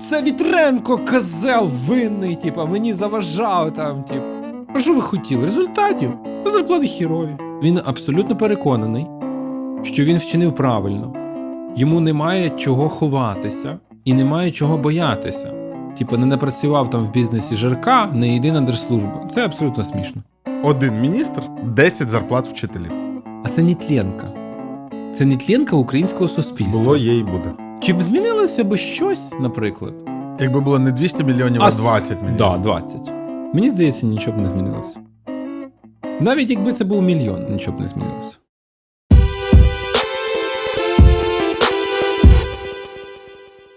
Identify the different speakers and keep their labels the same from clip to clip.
Speaker 1: Це Вітренко козел винний, типа, мені заважав там, типу. А що ви хотіли? Результатів? Зарплати хірові. Він абсолютно переконаний, що він вчинив правильно. Йому немає чого ховатися і немає чого боятися. Типа, не напрацював там в бізнесі Жерка, не йди на держслужбу. Це абсолютно смішно.
Speaker 2: Один міністр, 10 зарплат вчителів.
Speaker 1: А це Нітленка. Це Нітленка українського суспільства.
Speaker 2: Було, є і буде.
Speaker 1: Чи б змінилося б щось, наприклад?
Speaker 2: Якби було не 200 мільйонів, а 20 мільйонів.
Speaker 1: Да, 20. Мені здається, нічого б не змінилося. Навіть якби це був мільйон, нічого б не змінилося.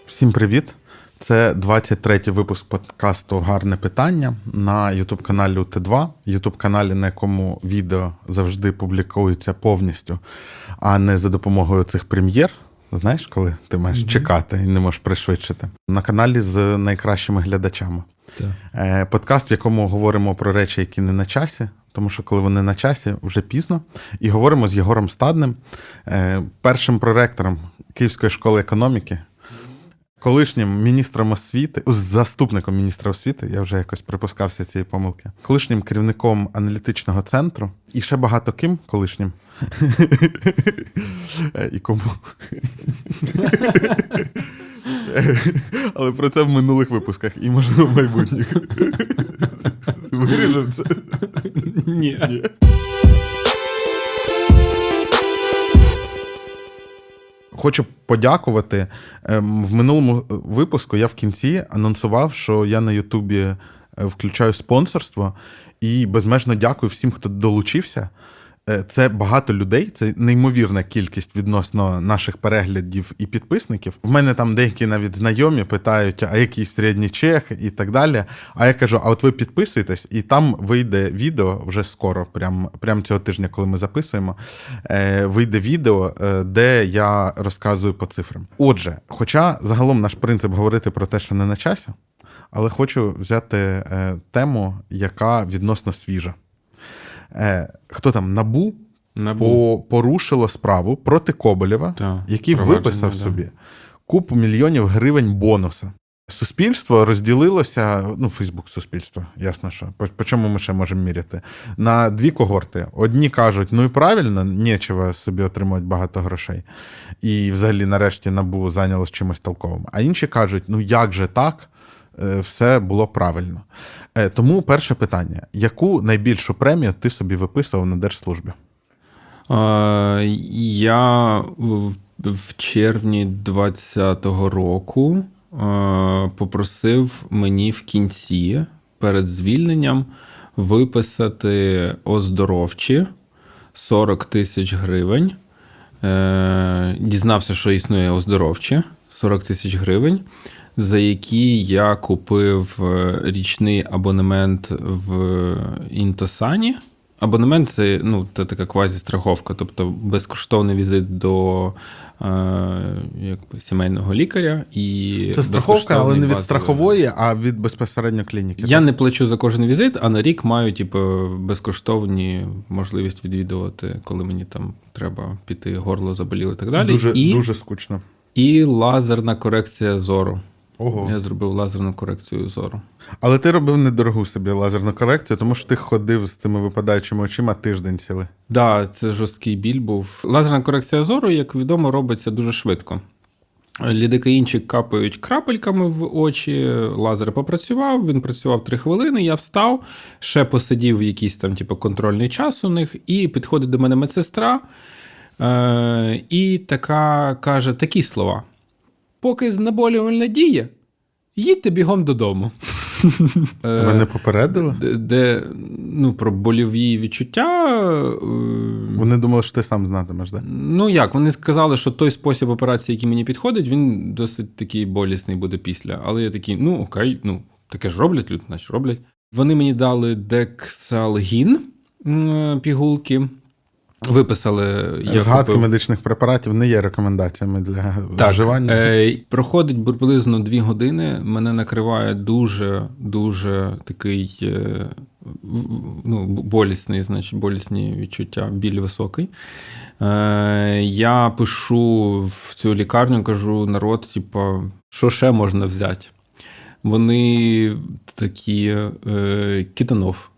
Speaker 2: Всім привіт! Це 23-й випуск подкасту Гарне питання на youtube каналі УТ2, youtube каналі, на якому відео завжди публікується повністю, а не за допомогою цих прем'єр. Знаєш, коли ти маєш чекати і не можеш пришвидшити. На каналі з найкращими глядачами.
Speaker 1: Так.
Speaker 2: Е, Подкаст, в якому говоримо про речі, які не на часі, тому що коли вони на часі, вже пізно. І говоримо з Єгором Стадним, е, першим проректором Київської школи економіки, колишнім міністром освіти, заступником міністра освіти, я вже якось припускався цієї помилки, колишнім керівником аналітичного центру і ще багато ким колишнім. Е, І кому. Але про це в минулих випусках і, можливо, в майбутніх. Виріжемо це.
Speaker 1: Ні.
Speaker 2: Хочу подякувати. Ем, В минулому випуску я в кінці анонсував, що я на Ютубі е, включаю спонсорство і безмежно дякую всім, хто долучився. Е, Це багато людей, це неймовірна кількість відносно наших переглядів і підписників. В мене там деякі навіть знайомі питають, а який середній чек і так далі. А я кажу: а от ви підписуєтесь, і там вийде відео вже скоро, прям, прям цього тижня, коли ми записуємо. е, Вийде відео, е, де я розказую по цифрам. Отже, хоча загалом наш принцип говорити про те, що не на часі, але хочу взяти тему, яка відносно свіжа. Е, Хто там набу
Speaker 1: Набу.
Speaker 2: по, порушило справу проти Коболєва,
Speaker 1: Так,
Speaker 2: який виписав
Speaker 1: да.
Speaker 2: собі купу мільйонів гривень бонуса. Суспільство розділилося, ну, Фейсбук суспільство, ясно, що по, по чому ми ще можемо міряти, на дві когорти. Одні кажуть, ну і правильно, нічого собі отримувати багато грошей. І взагалі, нарешті, набу зайнялось чимось толковим. А інші кажуть, ну як же так? Е, Все було правильно. Е, Тому перше питання: яку найбільшу премію ти собі виписував на держслужбі?
Speaker 1: Е, Я в, червні 20-го року е, попросив мені в кінці перед звільненням виписати оздоровчі 40 тисяч гривень. Дізнався, що існує оздоровчі 40 тисяч гривень, за які я купив е, річний абонемент в Інтосані. Абонемент це ну, це така квазі-страховка, тобто безкоштовний візит до е, якби, сімейного лікаря і
Speaker 2: Це страховка, але не від страхової, а від безпосередньо клініки.
Speaker 1: Я не плачу за кожен візит, а на рік маю типу, безкоштовні можливість відвідувати, коли мені там треба піти, горло заболіло і так далі.
Speaker 2: Дуже,
Speaker 1: і,
Speaker 2: дуже скучно.
Speaker 1: і лазерна корекція зору.
Speaker 2: Ого.
Speaker 1: Я зробив лазерну корекцію зору.
Speaker 2: Але ти робив недорогу собі лазерну корекцію, тому що ти ходив з цими випадаючими очима тиждень цілий.
Speaker 1: Да, це жорсткий біль був. Лазерна корекція зору, як відомо, робиться дуже швидко. Лідокаїнчик капають крапельками в очі, лазер попрацював, він працював 3 хвилини, я встав, ще посидів в якийсь там, типу, контрольний час у них, і підходить до мене медсестра е- і така каже такі слова: поки знеболювальна діє, їдьте бігом додому.
Speaker 2: Тебе не попередили?
Speaker 1: Де, де ну, про больові відчуття. е,
Speaker 2: Вони думали, що ти сам знатимеш, да?
Speaker 1: Ну як, вони сказали, що той спосіб операції, який мені підходить, він досить такий болісний буде після. Але я такий, ну окей, ну таке ж роблять люди, значить роблять. Вони мені дали дексалгін пігулки. Виписали я
Speaker 2: Згадки
Speaker 1: купив.
Speaker 2: медичних препаратів не є рекомендаціями для
Speaker 1: Так,
Speaker 2: вживання.
Speaker 1: Е, проходить приблизно дві години. Мене накриває дуже дуже такий е, ну, болісний, значить, болісні відчуття, біль високий. Е, я пишу в цю лікарню, кажу народ, типу, що ще можна взяти? Вони такі е, кітанов.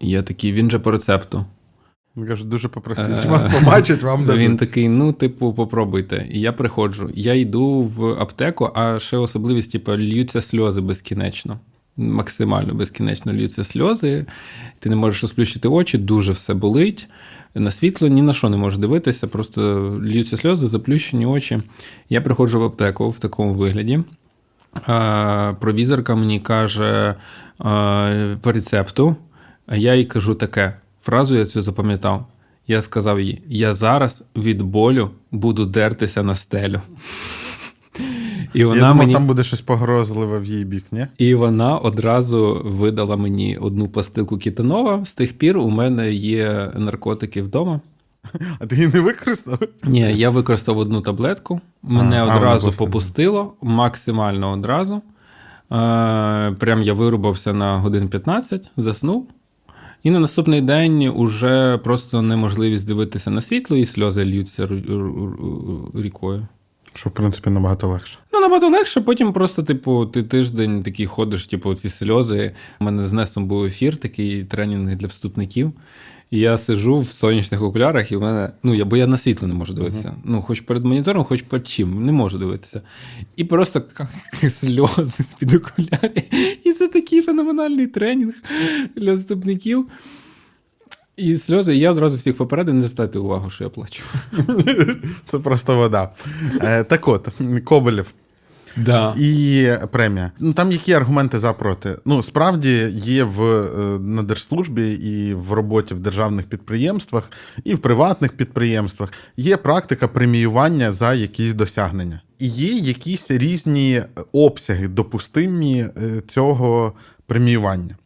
Speaker 1: Я такий, він же по рецепту.
Speaker 2: Я кажу, дуже попросить
Speaker 1: Е,
Speaker 2: вас побачить, вам дадуть.
Speaker 1: Він такий, ну, типу, попробуйте. І я приходжу. Я йду в аптеку, а ще особливість, типу, льються сльози безкінечно. Максимально безкінечно льються сльози. Ти не можеш розплющити очі, дуже все болить. На світло ні на що не можеш дивитися, просто льються сльози, заплющені очі. Я приходжу в аптеку в такому вигляді. Е, Провізорка мені каже е, по рецепту, а я їй кажу таке. Фразу я цю запам'ятав. Я сказав їй: я зараз від болю буду дертися на стелю. І
Speaker 2: Я думав,
Speaker 1: мені,
Speaker 2: там буде щось погрозливе в її бік, ні?
Speaker 1: і вона одразу видала мені одну пастилку кітанова. З тих пір у мене є наркотики вдома.
Speaker 2: А ти її не використав?
Speaker 1: Ні, я використав одну таблетку, мене
Speaker 2: А, а,
Speaker 1: одразу
Speaker 2: просто-
Speaker 1: попустило, максимально одразу. Е, прям я вирубався на годин 15, заснув. І на наступний день уже просто неможливість дивитися на світло, і сльози льються рікою.
Speaker 2: Що, в принципі, набагато легше.
Speaker 1: Ну, набагато легше, потім просто, типу, ти тиждень такий ходиш, типу, ці сльози. У мене з Нестом був ефір, такий тренінг для вступників. І я сиджу в сонячних окулярах, і в мене, ну, я, бо я на світло не можу дивитися. Ну, хоч перед монітором, хоч перед чим, не можу дивитися. І просто сльози з-під окулярів. І це такий феноменальний тренінг для вступників. І сльози, і я одразу всіх попередив, не звертайте увагу, що я плачу.
Speaker 2: Це просто вода. Е, так от, Коболєв.
Speaker 1: Да.
Speaker 2: І премія. Ну там які аргументи за проти? Ну справді є в е, на держслужбі і в роботі в державних підприємствах, і в приватних підприємствах є практика преміювання за якісь досягнення. І є якісь різні обсяги допустимі е, цього преміювання.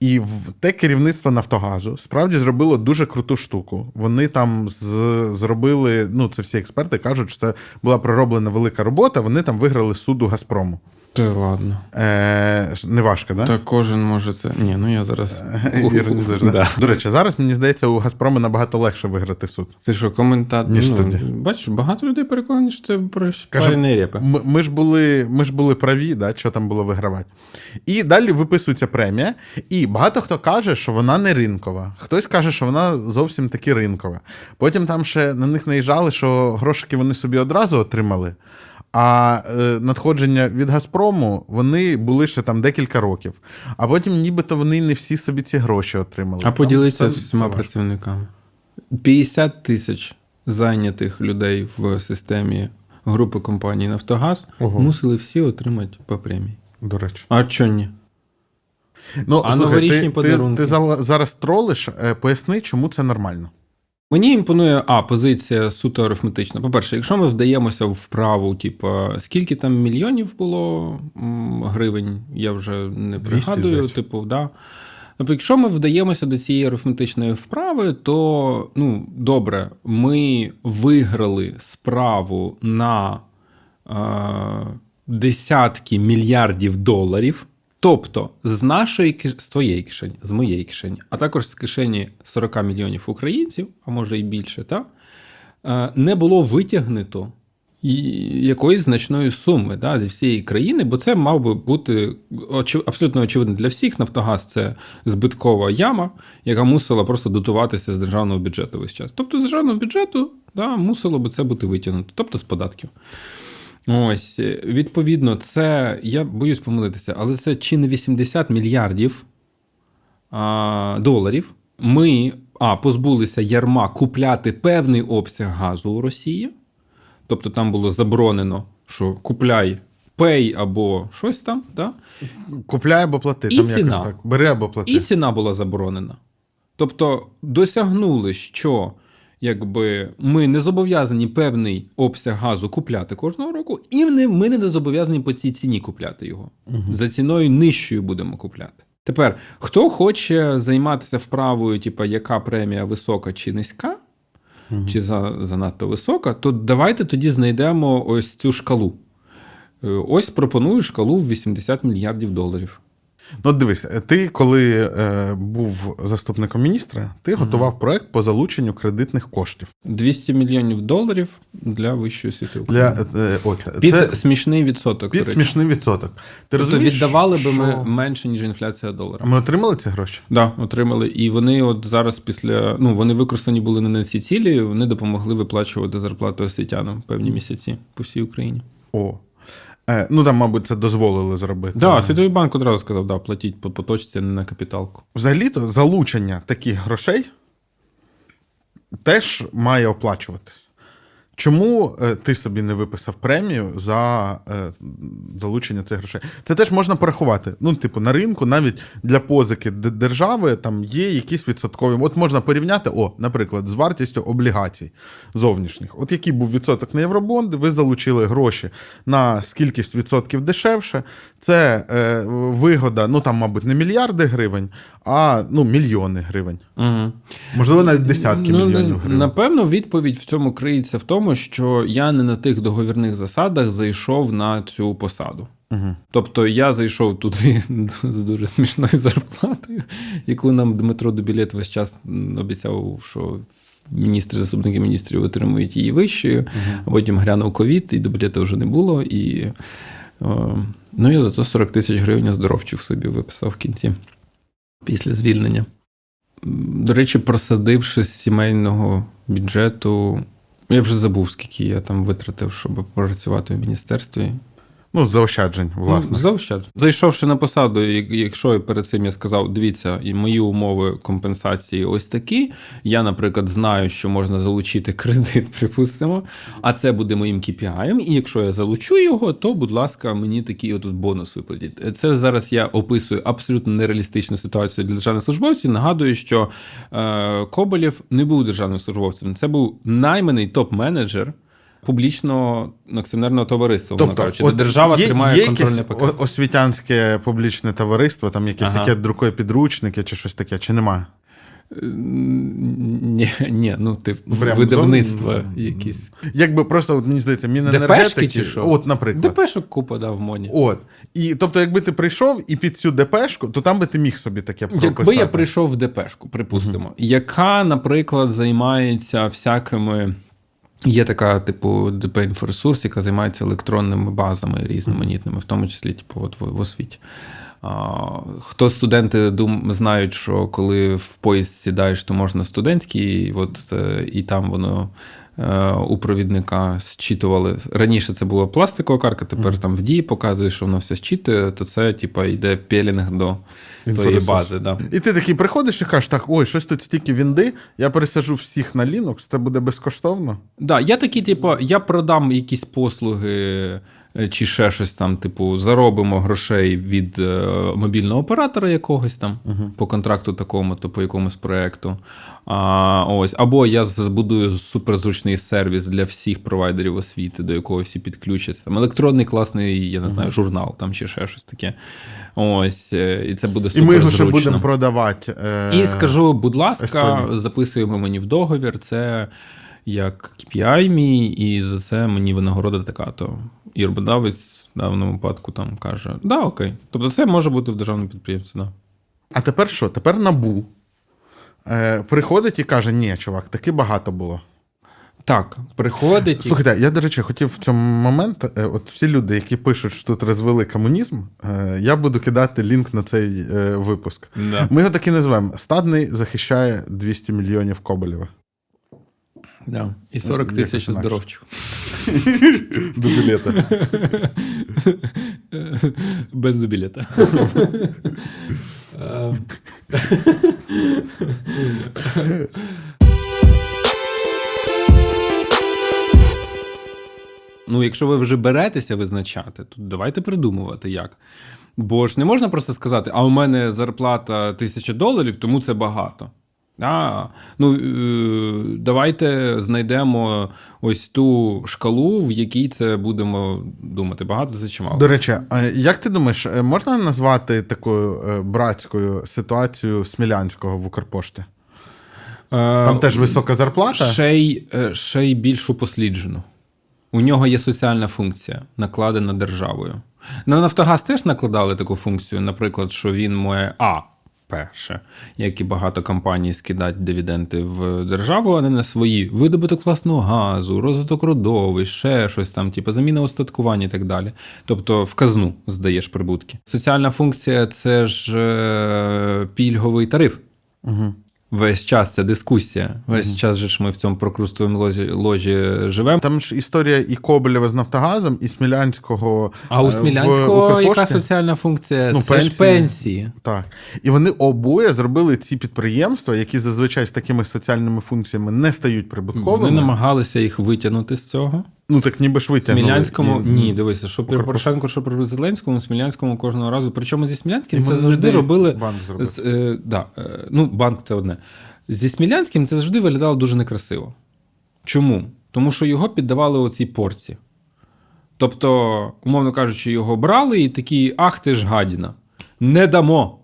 Speaker 2: І в те керівництво Нафтогазу справді зробило дуже круту штуку. Вони там з, зробили, ну це всі експерти кажуть, що це була пророблена велика робота. Вони там виграли суду Газпрому.
Speaker 1: Та ладно.
Speaker 2: Е, не важко, да?
Speaker 1: Та кожен може це. Ні, ну я зараз.
Speaker 2: Іронізуєш, да?
Speaker 1: Да.
Speaker 2: До речі, зараз мені здається, у Газпрому набагато легше виграти суд.
Speaker 1: Це що, коментатор?
Speaker 2: Ніж
Speaker 1: ну,
Speaker 2: тоді.
Speaker 1: Бачиш, багато людей переконані, що це про репи.
Speaker 2: Ми, ми, ж були, ми ж були праві, да, що там було вигравати. І далі виписується премія, і багато хто каже, що вона не ринкова. Хтось каже, що вона зовсім таки ринкова. Потім там ще на них наїжджали, що грошики вони собі одразу отримали. А е, надходження від Газпрому вони були ще там декілька років. А потім, нібито, вони не всі собі ці гроші отримали.
Speaker 1: А поділитися з усіма працівниками. 50 тисяч зайнятих людей в системі групи компаній Нафтогаз
Speaker 2: Ого.
Speaker 1: мусили всі отримати по премії.
Speaker 2: До речі.
Speaker 1: А чого ні?
Speaker 2: Ну,
Speaker 1: А
Speaker 2: слухай,
Speaker 1: новорічні
Speaker 2: ти, ти,
Speaker 1: подарунки?
Speaker 2: ти зала- зараз тролиш, е, поясни, чому це нормально.
Speaker 1: Мені імпонує а, позиція суто арифметична. По-перше, якщо ми вдаємося в вправу, типу, скільки там мільйонів було гривень, я вже не пригадую,
Speaker 2: здається.
Speaker 1: типу, да. Тобто, якщо ми вдаємося до цієї арифметичної вправи, то ну, добре, ми виграли справу на е, десятки мільярдів доларів. Тобто з нашої киш- з твоєї кишені, з моєї кишені, а також з кишені 40 мільйонів українців, а може і більше, та, е, не було витягнуто якоїсь значної суми да, зі всієї країни, бо це мав би бути очі- абсолютно очевидно для всіх. Нафтогаз це збиткова яма, яка мусила просто дотуватися з державного бюджету весь час. Тобто з державного бюджету да, мусило би це бути витягнуто, тобто з податків. Ось, е, відповідно, це, я боюсь помилитися, але це чи не 80 мільярдів а, доларів. Ми а, позбулися ярма купляти певний обсяг газу у Росії. Тобто там було заборонено, що купляй пей або щось там. Да?
Speaker 2: Купляй або плати.
Speaker 1: І
Speaker 2: там
Speaker 1: ціна.
Speaker 2: якось так. Бери або плати.
Speaker 1: І ціна була заборонена. Тобто досягнули, що якби ми не зобов'язані певний обсяг газу купляти кожного року, і не, ми не зобов'язані по цій ціні купляти його. За ціною нижчою будемо купляти. Тепер, хто хоче займатися вправою, типу, яка премія висока чи низька, чи за, занадто висока, то давайте тоді знайдемо ось цю шкалу. Е, Ось пропоную шкалу в 80 мільярдів доларів.
Speaker 2: Ну, дивись, ти коли е, був заступником міністра, ти готував проект по залученню кредитних коштів.
Speaker 1: 200 мільйонів доларів для вищої освіти
Speaker 2: Для, е, от,
Speaker 1: Під
Speaker 2: це
Speaker 1: смішний відсоток.
Speaker 2: під смішний відсоток. Ти
Speaker 1: Тобто
Speaker 2: розумієш,
Speaker 1: віддавали би ми менше, ніж інфляція долара.
Speaker 2: Ми отримали ці гроші?
Speaker 1: Да, отримали. І вони от зараз після ну вони використані були не на ці цілі. Вони допомогли виплачувати зарплату освітянам певні місяці по всій Україні.
Speaker 2: О. Е, ну там, мабуть, це дозволили зробити.
Speaker 1: Да, Світовий банк одразу сказав, да, платіть по поточці, не на капіталку.
Speaker 2: Взагалі-то залучення таких грошей теж має оплачуватись. Чому е, ти собі не виписав премію за е, залучення цих грошей? Це теж можна порахувати. Ну, типу, на ринку, навіть для позики держави, там є якісь відсоткові. От можна порівняти, о, наприклад, з вартістю облігацій зовнішніх. От який був відсоток на євробонди, ви залучили гроші на скількись відсотків дешевше. Це е, вигода, ну там, мабуть, не мільярди гривень, а ну, мільйони гривень.
Speaker 1: Угу.
Speaker 2: Можливо, навіть десятки
Speaker 1: Ну,
Speaker 2: мільйонів гривень.
Speaker 1: напевно, відповідь в цьому криється в тому, що я не на тих договірних засадах зайшов на цю посаду.
Speaker 2: Угу.
Speaker 1: Тобто я зайшов туди з дуже смішною зарплатою, яку нам Дмитро Дубілет весь час обіцяв, що міністри, заступники міністрів отримують її вищою, а потім глянув ковід, і Дубілета вже не було. І, е, ну, я зато 40 тисяч гривень оздоровчих собі виписав в кінці після звільнення. До речі, просадивши з сімейного бюджету, я вже забув, скільки я там витратив, щоб працювати в міністерстві.
Speaker 2: Ну, заощаджень, власне.
Speaker 1: Ну, заощад. Зайшовши на посаду, як- якщо перед цим я сказав, дивіться, і мої умови компенсації ось такі. Я, наприклад, знаю, що можна залучити кредит, припустимо, а це буде моїм KPI, І якщо я залучу його, то, будь ласка, мені такий от бонус виплатять. Це зараз я описую абсолютно нереалістичну ситуацію для державних службовців. Нагадую, що е, Коболєв не був державним службовцем. Це був найманий топ-менеджер. Публічного акціонерного товариства, тобто, кажучи, де
Speaker 2: от
Speaker 1: держава
Speaker 2: є,
Speaker 1: тримає
Speaker 2: є
Speaker 1: контрольне
Speaker 2: якесь
Speaker 1: пакет.
Speaker 2: о- освітянське публічне товариство, там якесь,
Speaker 1: Ага.
Speaker 2: яке друкує підручники чи щось таке, чи немає?
Speaker 1: Ні, ні, ну ти
Speaker 2: Прям
Speaker 1: видавництва
Speaker 2: зовні-
Speaker 1: якісь.
Speaker 2: Якби просто, от, мені здається,
Speaker 1: Депешки
Speaker 2: Міненергетики,
Speaker 1: чи що?
Speaker 2: от, наприклад.
Speaker 1: Депешок купа дав в моні.
Speaker 2: От. І тобто, якби ти прийшов і під цю депешку, то там би ти міг собі таке прописати.
Speaker 1: Якби я прийшов в депешку, припустимо, яка, наприклад, займається всякими. Є така, типу, ДП інфоресурс, яка займається електронними базами різноманітними, в тому числі, типу, от в, в освіті. А, хто студенти дум, знають, що коли в поїзд сідаєш, то можна студентський, от, е, і там воно е, у провідника зчитували. Раніше це була пластикова карка, тепер там в дії показує, що воно все зчитує, то це, типу, йде пелінг до тої бази. Да.
Speaker 2: І ти такий приходиш і кажеш, так, ой, щось тут стільки вінди, я пересажу всіх на Linux, це буде безкоштовно.
Speaker 1: Да, я такий, типу, я продам якісь послуги чи ще щось там, типу, заробимо грошей від е, мобільного оператора якогось там по контракту такому, то по якомусь проекту. А, ось, або я збудую суперзручний сервіс для всіх провайдерів освіти, до якого всі підключаться. Там електронний класний, я не знаю, журнал там чи ще щось таке. Ось, е, і це буде
Speaker 2: І ми його ще будемо продавати. Е...
Speaker 1: І скажу, будь ласка,
Speaker 2: Естонії.
Speaker 1: записуємо мені в договір. Це як KPI мій, і за це мені винагорода така. То Ірбодавець в даному випадку там каже: да, окей. Тобто це може бути в державному підприємстві. Да.
Speaker 2: А тепер що? Тепер набу. Е, приходить і каже: ні, чувак, таки багато було.
Speaker 1: Так, приходить. і-
Speaker 2: Слухайте, я, до речі, хотів в цьому момент, е, от всі люди, які пишуть, що тут розвели комунізм, е, я буду кидати лінк на цей е, випуск.
Speaker 1: Да.
Speaker 2: Ми його так і назвемо: Стадний захищає 200 мільйонів Коболєва.
Speaker 1: Да. І 40
Speaker 2: Якось
Speaker 1: тисяч здоровчих.
Speaker 2: До білета.
Speaker 1: Без дубілета. Е, Ну, якщо ви вже беретеся визначати, то давайте придумувати як. Бо ж не можна просто сказати, а у мене зарплата тисяча доларів, тому це багато. А, ну, е, давайте знайдемо ось ту шкалу, в якій це будемо думати, багато це чи мало.
Speaker 2: До речі, як ти думаєш, е, можна назвати такою е, братською ситуацію Смілянського в Укрпошті? Там теж висока зарплата.
Speaker 1: Ще й, ще й більш упосліджену. У нього є соціальна функція, накладена державою. На Нафтогаз теж накладали таку функцію, наприклад, що він має А. Перше, як і багато компаній скидають дивіденди в державу, а не на свої видобуток власного газу, розвиток родовищ, ще щось там, типу заміна устаткування і так далі. Тобто в казну здаєш прибутки. Соціальна функція це ж е, пільговий тариф.
Speaker 2: Угу.
Speaker 1: Весь час ця дискусія. Весь час же ж ми в цьому прокрустовому ложі, ложі живемо.
Speaker 2: Там ж історія і Коболєва з Нафтогазом, і Смілянського.
Speaker 1: А у
Speaker 2: е, в
Speaker 1: Смілянського яка соціальна функція?
Speaker 2: Ну,
Speaker 1: це ж
Speaker 2: пенсії.
Speaker 1: пенсії.
Speaker 2: Так. І вони обоє зробили ці підприємства, які зазвичай з такими соціальними функціями не стають прибутковими.
Speaker 1: Вони намагалися їх витягнути з цього.
Speaker 2: Ну так ніби ж витягнули.
Speaker 1: Смілянському
Speaker 2: І-
Speaker 1: ні, дивися, що при. Порошенку, що при Зеленському, Смілянському кожного разу. Причому зі Смілянським
Speaker 2: І
Speaker 1: це завжди
Speaker 2: завжди
Speaker 1: робили.
Speaker 2: банк
Speaker 1: з, е, да, е, ну, банк це одне. Зі Смілянським це завжди виглядало дуже некрасиво. Чому? Тому що його піддавали оцій порці. Тобто, умовно кажучи, його брали і такі, ах ти ж гадіна, не дамо.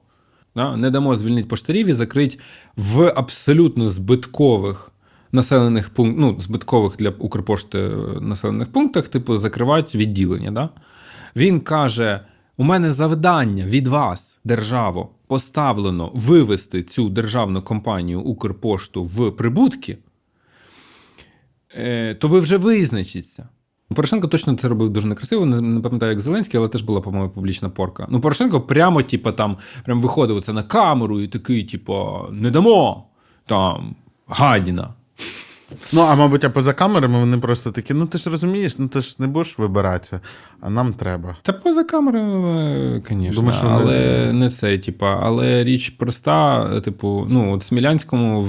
Speaker 1: Да? Не дамо звільнити поштарів і закрити в абсолютно збиткових населених пунктах, ну, збиткових для Укрпошти е, населених пунктах, типу, закривати відділення. Да? Він каже: у мене завдання від вас, державо, поставлено вивести цю державну компанію Укрпошту в прибутки, е, то ви вже визначіться. Ну, Порошенко точно це робив дуже некрасиво. Не, пам'ятаю, як Зеленський, але теж була, по-моєму, публічна порка. Ну, Порошенко прямо, типу, там, прям виходив це на камеру і такий, типу, не дамо там гадіна.
Speaker 2: Ну, а мабуть, а поза камерами вони просто такі: ну ти ж розумієш, ну ти ж не будеш вибиратися, а нам треба.
Speaker 1: Та поза камерами, звісно,
Speaker 2: вони-
Speaker 1: але не це, типа, але річ проста, типу, ну, от Смілянському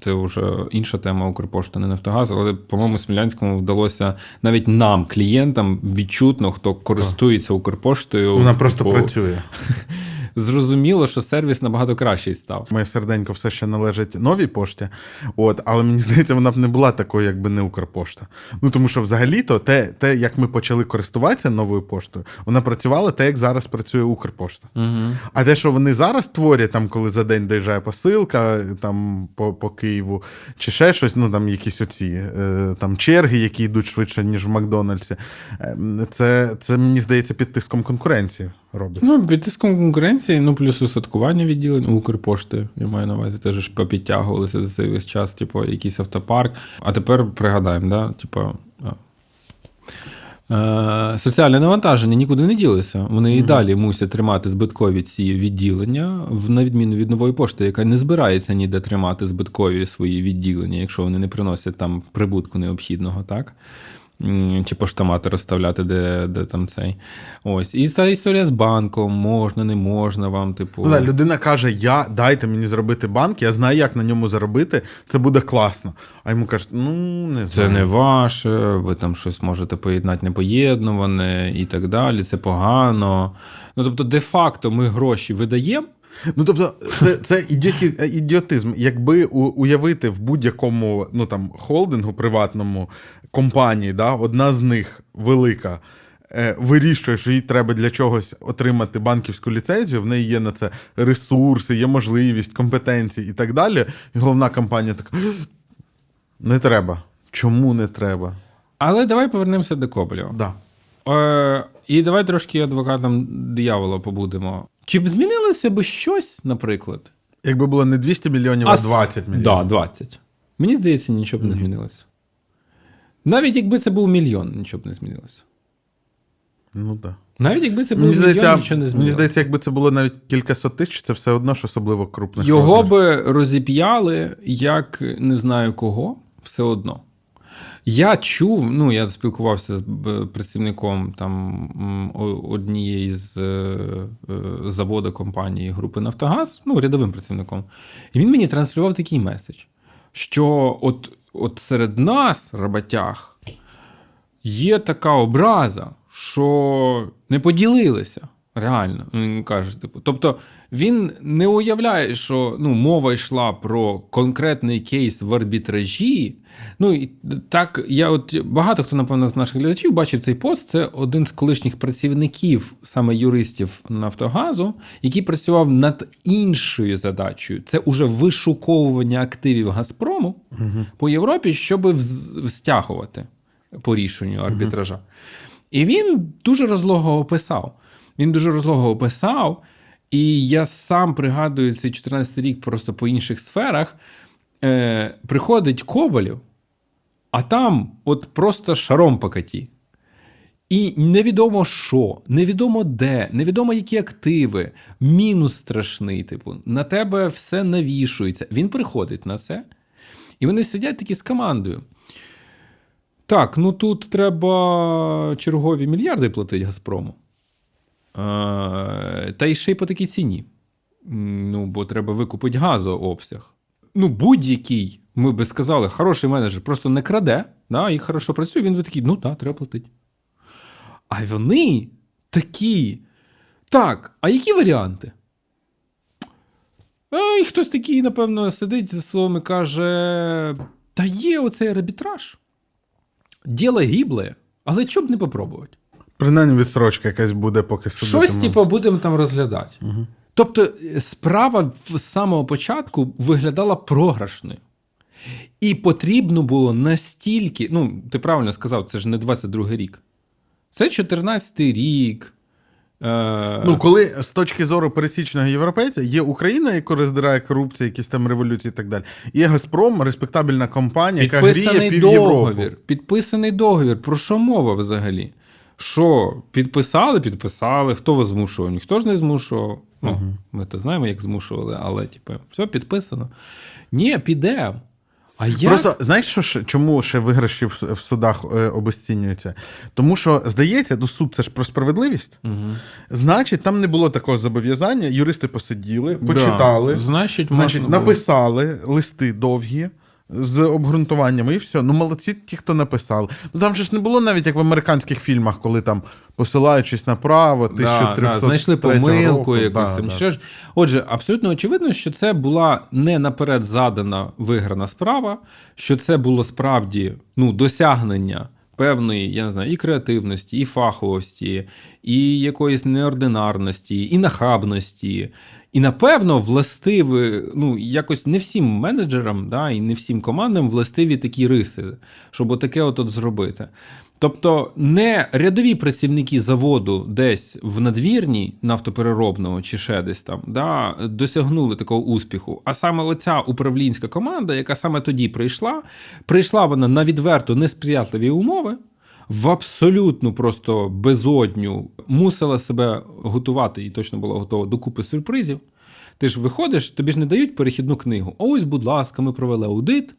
Speaker 1: це вже інша тема Укрпошта, не Нафтогаз, але, по-моєму, Смілянському вдалося навіть нам, клієнтам, відчутно, хто користується Укрпоштою.
Speaker 2: Вона просто
Speaker 1: типу,
Speaker 2: працює.
Speaker 1: Зрозуміло, що сервіс набагато кращий став.
Speaker 2: Моє серденько все ще належить новій пошті. От, але мені здається, вона б не була такою, якби не Укрпошта. Ну тому що взагалі-то те, те, як ми почали користуватися новою поштою, вона працювала те, як зараз працює Укрпошта.
Speaker 1: Угу.
Speaker 2: А те, що вони зараз творять, там, коли за день доїжджає посилка там по, по Києву, чи ще щось, ну там якісь оці е, там черги, які йдуть швидше, ніж в Макдональдсі. е, Це, це мені здається під тиском конкуренції робиться.
Speaker 1: Ну, під тиском конкуренції, ну плюс устаткування відділень Укрпошти, я маю на увазі, теж ж попідтягувалися за цей весь час, типу, якийсь автопарк. А тепер пригадаємо, да, типу. Е, соціальне навантаження нікуди не ділося. Вони і далі мусять тримати збиткові ці відділення, на відміну від нової пошти, яка не збирається ніде тримати збиткові свої відділення, якщо вони не приносять там прибутку необхідного, так? Чи поштомати розставляти, де, де там цей. Ось. І та історія з банком: можна, не можна вам, типу.
Speaker 2: Ну, да, людина каже: Я дайте мені зробити банк, я знаю, як на ньому заробити, це буде класно. А йому кажуть, ну не
Speaker 1: Це не ваше, ви там щось можете поєднати непоєднуване і так далі. Це погано. Ну тобто, де-факто ми гроші видаємо.
Speaker 2: Ну тобто, це, це ідіоті, ідіотизм. Якби у, уявити в будь-якому ну там холдингу приватному компанії, да, одна з них велика. е, Вирішує, що їй треба для чогось отримати банківську ліцензію, в неї є на це ресурси, є можливість, компетенції і так далі. І головна компанія така: не треба. Чому не треба?
Speaker 1: Але давай повернемося до Коболєва.
Speaker 2: Да.
Speaker 1: Е, і давай трошки адвокатом диявола побудемо. Чи б змінилося би щось, наприклад?
Speaker 2: Якби було не 200 мільйонів, а
Speaker 1: с-
Speaker 2: 20 мільйонів.
Speaker 1: Да, 20. Мені здається, нічого б не змінилося. Навіть якби це був мільйон, нічого б не змінилося.
Speaker 2: Ну так.
Speaker 1: Навіть якби це був
Speaker 2: Мені
Speaker 1: мільйон,
Speaker 2: здається,
Speaker 1: нічого не
Speaker 2: мені здається, якби це було навіть кількасот тисяч, це все одно, що особливо крупних.
Speaker 1: Його
Speaker 2: розмірів.
Speaker 1: би розіп'яли як не знаю кого, все одно. Я чув, ну я спілкувався з представником там однієї з е, е, заводу компанії групи Нафтогаз, ну, рядовим представником. І він мені транслював такий меседж, що от, от серед нас, роботяг, є така образа, що не поділилися. Реально, він каже, типу. Тобто він не уявляє, що ну, мова йшла про конкретний кейс в арбітражі. Ну і так, я от багато хто, напевно, з наших глядачів бачив цей пост. Це один з колишніх працівників, саме юристів Нафтогазу, який працював над іншою задачею. Це уже вишуковування активів Газпрому по Європі, щоб вз- стягувати по рішенню арбітража. І він дуже розлого описав. Він дуже розлого описав, і я сам пригадую цей 14 рік просто по інших сферах. Е, приходить Коболєв, а там от просто шаром покаті. І невідомо що, невідомо де, невідомо які активи, мінус страшний, типу, на тебе все навішується. Він приходить на це, і вони сидять такі з командою. Так, ну тут треба чергові мільярди платити Газпрому. Та й ще й по такій ціні. Ну, бо треба викупити газообсяг. Ну, будь-який, ми би сказали, хороший менеджер просто не краде, да, і хорошо працює, він би такий, ну так, треба платити. А вони такі. Так, а які варіанти? А, і хтось такий, напевно, сидить за столом і каже: Та є оцей арбітраж. Діло гібле, але чого б не попробувати?
Speaker 2: Принаймні відсрочка якась буде, поки судитимуть.
Speaker 1: Щось, типу, будемо там розглядати. Тобто, е, справа з самого початку виглядала програшною. І потрібно було настільки. Ну, ти правильно сказав, це ж не 22 рік. Це 14 рік. Е...
Speaker 2: Ну, коли з точки зору пересічного європейця є Україна, яку роздирає корупція, якісь там революції і так далі. Є Газпром, респектабельна компанія, яка гріє пів
Speaker 1: договір. Підписаний договір. Про що мова взагалі? Що підписали, підписали. Хто вас змушував? Ніхто ж не змушував. Ну, Ми то знаємо, як змушували, але типу, все підписано. Ні, підемо. А як?
Speaker 2: Просто знаєш, що чому ще виграші в, в судах е, обесцінюються? Тому що здається, ну суд це ж про справедливість.
Speaker 1: Угу.
Speaker 2: Значить, там не було такого зобов'язання. Юристи посиділи, почитали,
Speaker 1: Да. Значить,
Speaker 2: значить, написали листи довгі. З обґрунтуваннями і все. Ну, молодці ті, хто написали. Ну там же ж не було навіть як в американських фільмах, коли там, посилаючись направо, 1300
Speaker 1: Да, да, знайшли помилку
Speaker 2: року.
Speaker 1: якусь
Speaker 2: Да,
Speaker 1: там.
Speaker 2: да.
Speaker 1: Ж. Отже, абсолютно очевидно, що це була не наперед задана виграна справа, що це було справді ну, досягнення певної, я не знаю, і креативності, і фаховості, і якоїсь неординарності, і нахабності. І напевно властиві, ну якось не всім менеджерам, да, і не всім командам властиві такі риси, щоб отаке от, от зробити. Тобто не рядові працівники заводу десь в надвірні нафтопереробного чи ще десь там да, досягнули такого успіху. А саме оця управлінська команда, яка саме тоді прийшла, прийшла вона на відверто несприятливі умови, в абсолютну просто безодню мусила себе готувати і точно була готова до купи сюрпризів. Ти ж виходиш, тобі ж не дають перехідну книгу. Ось, будь ласка, ми провели аудит.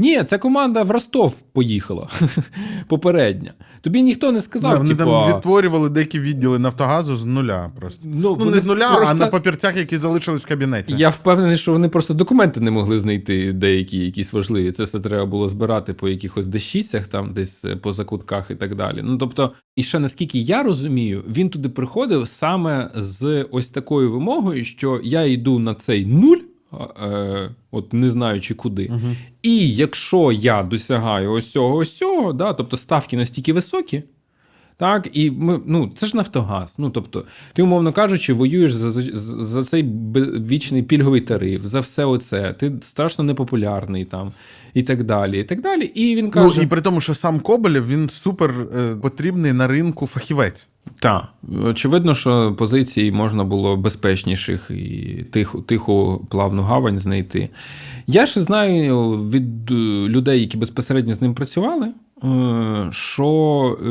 Speaker 1: Ні, ця команда в Ростов поїхала попередня. Тобі ніхто не сказав,
Speaker 2: Да, вони
Speaker 1: типу,
Speaker 2: там відтворювали деякі відділи Нафтогазу з нуля просто.
Speaker 1: Ну,
Speaker 2: Ну, не з нуля, а на папірцях, які залишились в кабінеті.
Speaker 1: Я впевнений, що вони просто документи не могли знайти деякі якісь важливі. Це все треба було збирати по якихось дещицях, там десь е, по закутках і так далі. Ну тобто, і ще наскільки я розумію, він туди приходив саме з ось такою вимогою, що я йду на цей нуль. Е, от не знаючи куди. І якщо я досягаю ось цього, ось цього, да, тобто ставки настільки високі, так, і ми, ну, це ж Нафтогаз. Ну, тобто, ти, умовно кажучи, воюєш за, за, за цей вічний пільговий тариф, за все оце. Ти страшно непопулярний там, і так далі. І так далі. І він
Speaker 2: Ну, і при тому, що сам Коболєв, він супер е, потрібний на ринку фахівець.
Speaker 1: Так, очевидно, що позиції можна було безпечніших і тиху, тиху плавну гавань знайти. Я ще знаю від е, людей, які безпосередньо з ним працювали, е, що е,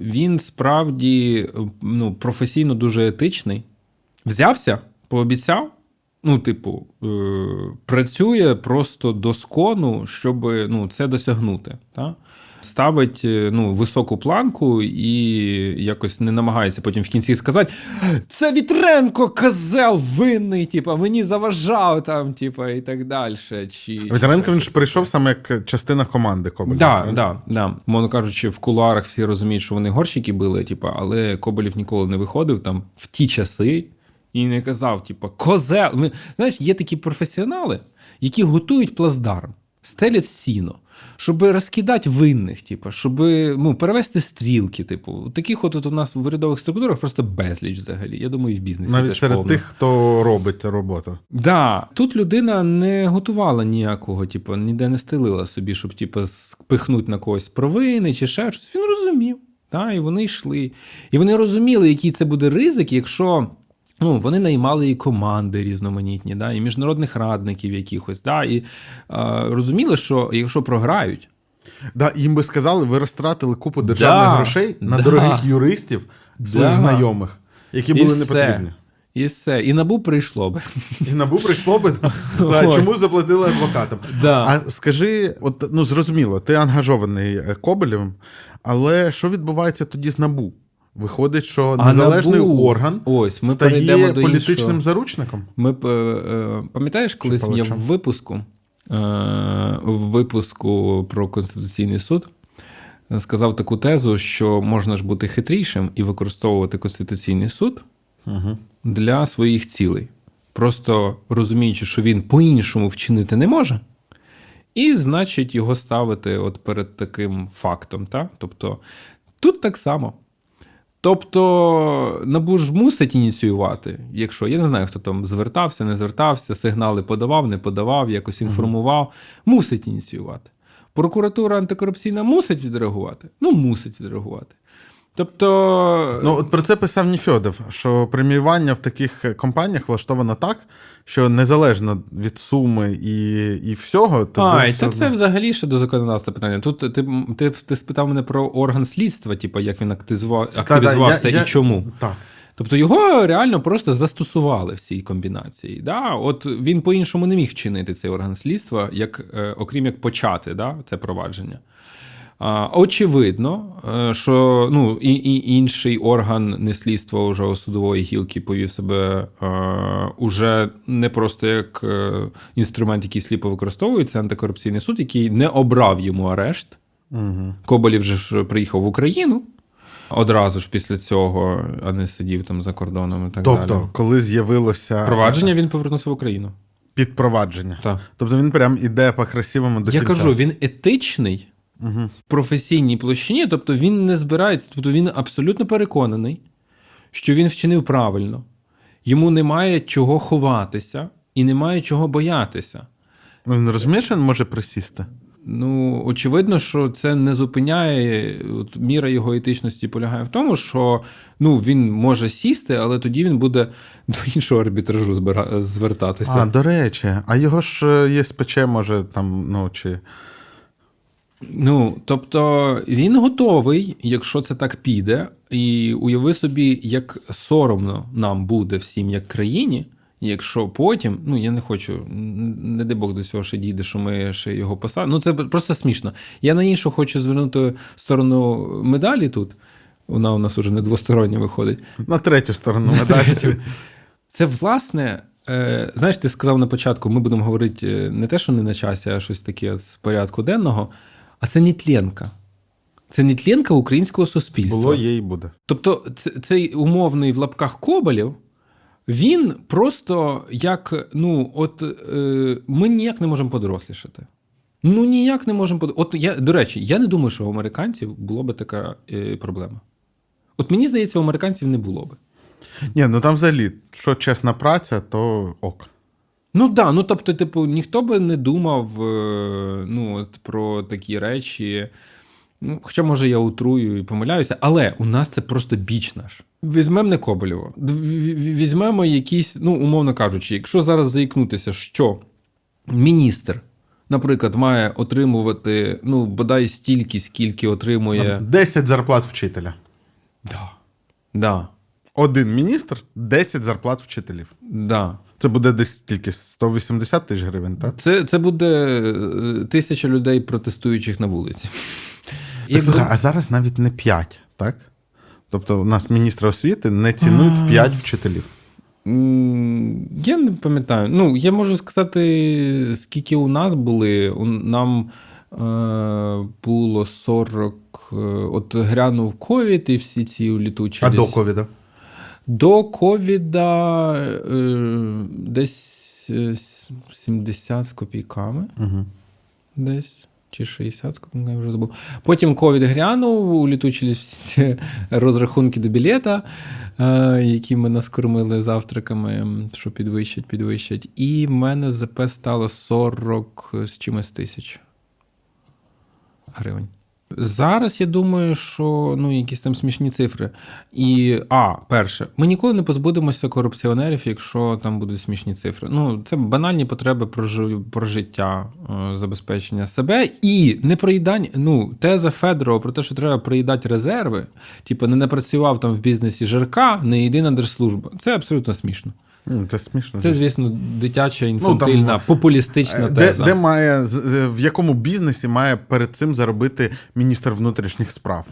Speaker 1: він справді ну, професійно дуже етичний. Взявся, пообіцяв. Ну, типу, працює просто до скону, щоб ну, це досягнути. Та? Ставить е, ну, високу планку і якось не намагається потім в кінці сказати: це Вітренко козел винний, типу, мені заважав там, типу, і так далі. Чи, чи
Speaker 2: він ж прийшов саме як частина команди Коболєва.
Speaker 1: Да,
Speaker 2: правильно?
Speaker 1: да, да. Мовно кажучи, в кулуарах всі розуміють, що вони горщики били, типу, але Коболєв ніколи не виходив там в ті часи і не казав, типу, козел. Знаєш, є такі професіонали, які готують плацдарм, стелять сіно, щоб розкидати винних, типу, щоб ну, перевести стрілки. Типу, таких от, от у нас в урядових структурах просто безліч взагалі. Я думаю, і в бізнесі
Speaker 2: Навіть
Speaker 1: теж
Speaker 2: серед
Speaker 1: повно.
Speaker 2: тих, хто робить роботу.
Speaker 1: Да, тут людина не готувала ніякого, типу, ніде не стелила собі, щоб типу, спихнути на когось провини чи ще щось. Він розумів. Та, і вони йшли. І вони розуміли, який це буде ризик, якщо. Ну, вони наймали і команди різноманітні, да, і міжнародних радників якихось, да, і е, розуміли, що якщо програють,
Speaker 2: Да, їм би сказали, ви розтратили купу державних
Speaker 1: Да,
Speaker 2: грошей на
Speaker 1: да.
Speaker 2: дорогих юристів своїх
Speaker 1: Да.
Speaker 2: знайомих, які були
Speaker 1: і
Speaker 2: не потрібні.
Speaker 1: І все. І набу прийшло би.
Speaker 2: І набу прийшло би. да, чому заплатили адвокатам?
Speaker 1: Да.
Speaker 2: А скажи, от ну зрозуміло, ти ангажований е, Коболєвим, але що відбувається тоді з набу? Виходить, що
Speaker 1: А
Speaker 2: незалежний
Speaker 1: НАБУ,
Speaker 2: орган
Speaker 1: ось, ми
Speaker 2: стає
Speaker 1: перейдемо до
Speaker 2: політичним
Speaker 1: іншого.
Speaker 2: заручником.
Speaker 1: Ми е, е, пам'ятаєш, колись я в випуску, е, в випуску про Конституційний суд сказав таку тезу, що можна ж бути хитрішим і використовувати Конституційний суд
Speaker 2: Угу.
Speaker 1: для своїх цілей, просто розуміючи, що він по-іншому вчинити не може, і значить його ставити от перед таким фактом. Та? Тобто тут так само. Тобто НАБУ ж мусить ініціювати, якщо я не знаю, хто там звертався, не звертався, сигнали подавав, не подавав, якось інформував, мусить ініціювати. Прокуратура антикорупційна мусить відреагувати? Ну, мусить відреагувати. Тобто,
Speaker 2: Ну, от про це писав Ніфьодов, що преміювання в таких компаніях влаштовано так, що незалежно від суми і, і всього, тобі
Speaker 1: Ай,
Speaker 2: все
Speaker 1: та
Speaker 2: одно-
Speaker 1: це взагалі ще до законодавства питання. Тут ти, ти, ти спитав мене про орган слідства, типу, як він активізував, активізувався
Speaker 2: я- я-
Speaker 1: і чому.
Speaker 2: Так.
Speaker 1: Тобто його реально просто застосували в цій комбінації. Да? От він по-іншому не міг вчинити цей орган слідства, як, е, окрім як почати да, це провадження. Очевидно, е, що ну, і, і інший орган не слідства уже у судової гілки повів себе е, уже не просто як е, інструмент, який сліпо використовується, антикорупційний суд, який не обрав йому арешт.
Speaker 2: Угу.
Speaker 1: Коболів же ж приїхав в Україну одразу ж після цього, а не сидів там за кордоном і так
Speaker 2: Тобто,
Speaker 1: далі.
Speaker 2: коли з'явилося
Speaker 1: Провадження він повернувся в Україну.
Speaker 2: підпровадження.
Speaker 1: Так.
Speaker 2: Тобто він прям іде по красивому до
Speaker 1: Я
Speaker 2: кінця.
Speaker 1: кажу, він етичний
Speaker 2: Угу.
Speaker 1: в професійній площині, тобто він не збирається, тобто він абсолютно переконаний, що він вчинив правильно. Йому немає чого ховатися і немає чого боятися.
Speaker 2: Ну, Він розуміє, що він може присісти.
Speaker 1: Ну, очевидно, що це не зупиняє. От міра його етичності полягає в тому, що ну, він може сісти, але тоді він буде до іншого арбітражу збира- звертатися.
Speaker 2: А, до речі, а його ж е, ЄСПЧ може там, ну чи.
Speaker 1: Ну, тобто він готовий, якщо це так піде, і уяви собі, як соромно нам буде всім як країні, якщо потім, ну я не хочу, не дай Бог до цього ще дійде, що ми ще його посадимо. Ну це просто смішно. Я на іншу хочу звернути сторону медалі тут. Вона у нас уже не двостороння виходить.
Speaker 2: На третю сторону медалі.
Speaker 1: Це власне. е, Знаєш, ти сказав на початку, ми будемо говорити е, не те, що не на часі, а щось таке з порядку денного, а це нітленка. Це нітленка українського суспільства.
Speaker 2: Було, є і буде.
Speaker 1: Тобто, цей умовний в лапках Коболєв, він просто як, ну, от е, ми ніяк не можемо подорослішати. Ну, ніяк не можемо под... От я, до речі, я не думаю, що у американців була би така е, проблема. От мені здається, у американців не було би.
Speaker 2: Ні, ну там взагалі, що чесна праця, то ок.
Speaker 1: Ну так, да, ну тобто, типу, ніхто би не думав е, ну, от, про такі речі. Ну, хоча, може, я утрую і помиляюся, але у нас це просто біч наш. Візьмемо не Коболєво, візьмемо якісь, ну, умовно кажучи, якщо зараз заікнутися, що міністр, наприклад, має отримувати ну, бодай стільки, скільки отримує.
Speaker 2: 10 зарплат вчителя.
Speaker 1: Да. Да.
Speaker 2: Один міністр, 10 зарплат вчителів.
Speaker 1: Да.
Speaker 2: Це буде десь тільки 180 тисяч гривень, так?
Speaker 1: Це, це буде е, тисяча людей, протестуючих на вулиці.
Speaker 2: Так, слухай, а зараз навіть не 5, так? Тобто у нас міністра освіти не цінують в 5 вчителів.
Speaker 1: Я не пам'ятаю. Ну, я можу сказати, скільки у нас були. Нам е, було 40. е, От грянув ковід і всі ці улітучі.
Speaker 2: А до ковіда?
Speaker 1: До ковіда е, десь е, 70 з копійками.
Speaker 2: Угу.
Speaker 1: Десь. Чи 60, з копійками, я вже забув. Потім ковід грянув, улітучились розрахунки до білета, е, які ми нас кормили завтраками, що підвищать, підвищать. І в мене ЗП стало 40 з чимось тисяч гривень. Зараз я думаю, що ну якісь там смішні цифри. І а, перше, ми ніколи не позбудемося корупціонерів, якщо там будуть смішні цифри. Ну, це банальні потреби прожи- прожиття, е, забезпечення себе і не проїдання. Ну, теза Федорова про те, що треба проїдати резерви, типу, не напрацював там в бізнесі жирка, не єдина держслужба. Це абсолютно смішно.
Speaker 2: М, Це смішно.
Speaker 1: Це, звісно, дитяча, інфантильна, популістична
Speaker 2: Е, Де,
Speaker 1: теза.
Speaker 2: де має в якому бізнесі має перед цим заробити міністр внутрішніх справ?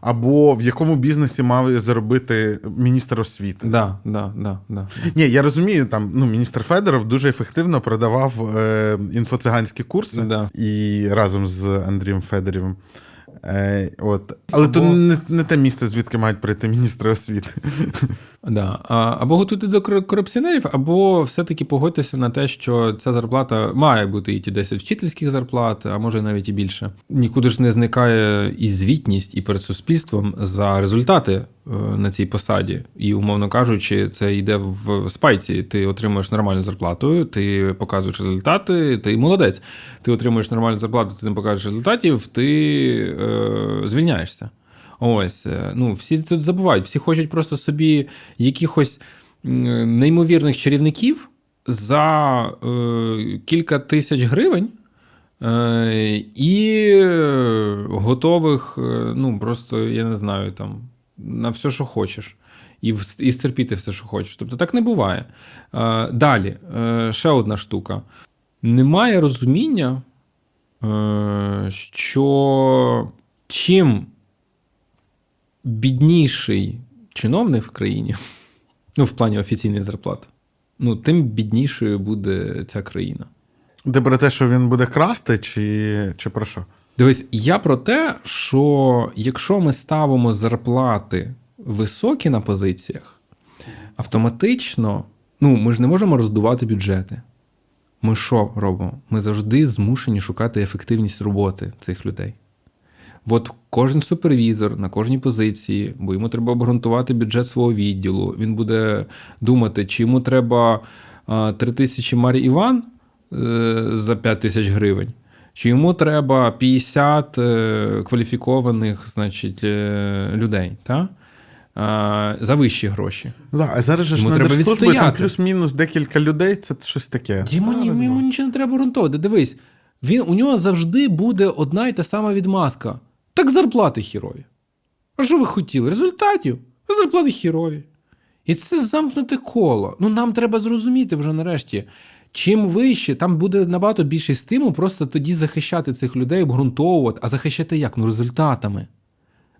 Speaker 2: Або в якому бізнесі має заробити міністр освіти?
Speaker 1: Да, да, да, да.
Speaker 2: Ні, я розумію, там ну міністр Федоров дуже ефективно продавав е, інфоциганські курси
Speaker 1: Да.
Speaker 2: і разом з Андрієм Федорівим. Е, от. Але
Speaker 1: Або-
Speaker 2: то не, не те місце, звідки мають прийти міністри освіти.
Speaker 1: Да. Або готуйте до кор- корупціонерів, або все-таки погодьтеся на те, що ця зарплата має бути і ті 10 вчительських зарплат, а може навіть і більше. Нікуди ж не зникає і звітність, і перед суспільством за результати е, на цій посаді. І, умовно кажучи, це йде в спайці. Ти отримуєш нормальну зарплату, ти показуєш результати, ти молодець. Ти отримуєш нормальну зарплату, ти не покажеш результатів, ти е, звільняєшся. Ось, е, ну, всі тут забувають, всі хочуть просто собі якихось неймовірних чарівників за е, кілька тисяч гривень. Е, і готових, е, ну, просто, я не знаю, там, на все, що хочеш. І, і стерпіти все, що хочеш. Тобто так не буває. Далі, ще одна штука. Немає розуміння, що чим бідніший чиновник в країні, ну, в плані офіційних зарплат, ну, тим біднішою буде ця країна.
Speaker 2: Де про те, що він буде красти, чи, чи про що?
Speaker 1: Дивись, я про те, що якщо ми ставимо зарплати високі на позиціях, автоматично, ну, ми ж не можемо роздувати бюджети. Ми що робимо? Ми завжди змушені шукати ефективність роботи цих людей. От кожен супервізор на кожній позиції, бо йому треба обґрунтувати бюджет свого відділу. Він буде думати, чи йому треба а, 3 тисячі Марі Іван е, за 5 тисяч гривень, чи йому треба 50 е, кваліфікованих значить, е, людей та? За вищі гроші.
Speaker 2: Да, а зараз же ж
Speaker 1: треба
Speaker 2: держслужбі там плюс-мінус декілька людей, це щось таке.
Speaker 1: Йому, ні- йому нічого не треба обґрунтовувати. Дивись, він, у нього завжди буде одна і та сама відмазка. Так зарплати хірові. А що ви хотіли? Результатів? Зарплати хірові. І це замкнуте коло. Ну нам треба зрозуміти вже нарешті. Чим вище, там буде набагато більший стимул просто тоді захищати цих людей, обґрунтовувати. А захищати як? Ну, результатами.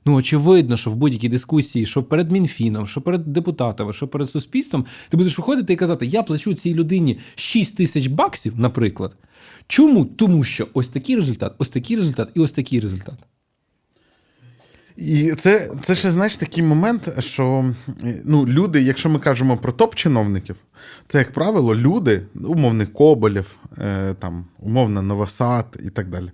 Speaker 1: Ну, очевидно, що в будь-якій дискусії, що перед Мінфіном, що перед депутатами, що перед суспільством, ти будеш виходити і казати: я плачу цій людині 6 тисяч баксів, наприклад. Чому? Тому що ось такий результат, ось такий результат і ось такий результат.
Speaker 2: І це, це ще знаєш такий момент, що ну, люди, якщо ми кажемо про топ-чиновників, це, як правило, люди, умовний Коболєв, е, там, умовно Новосад і так далі.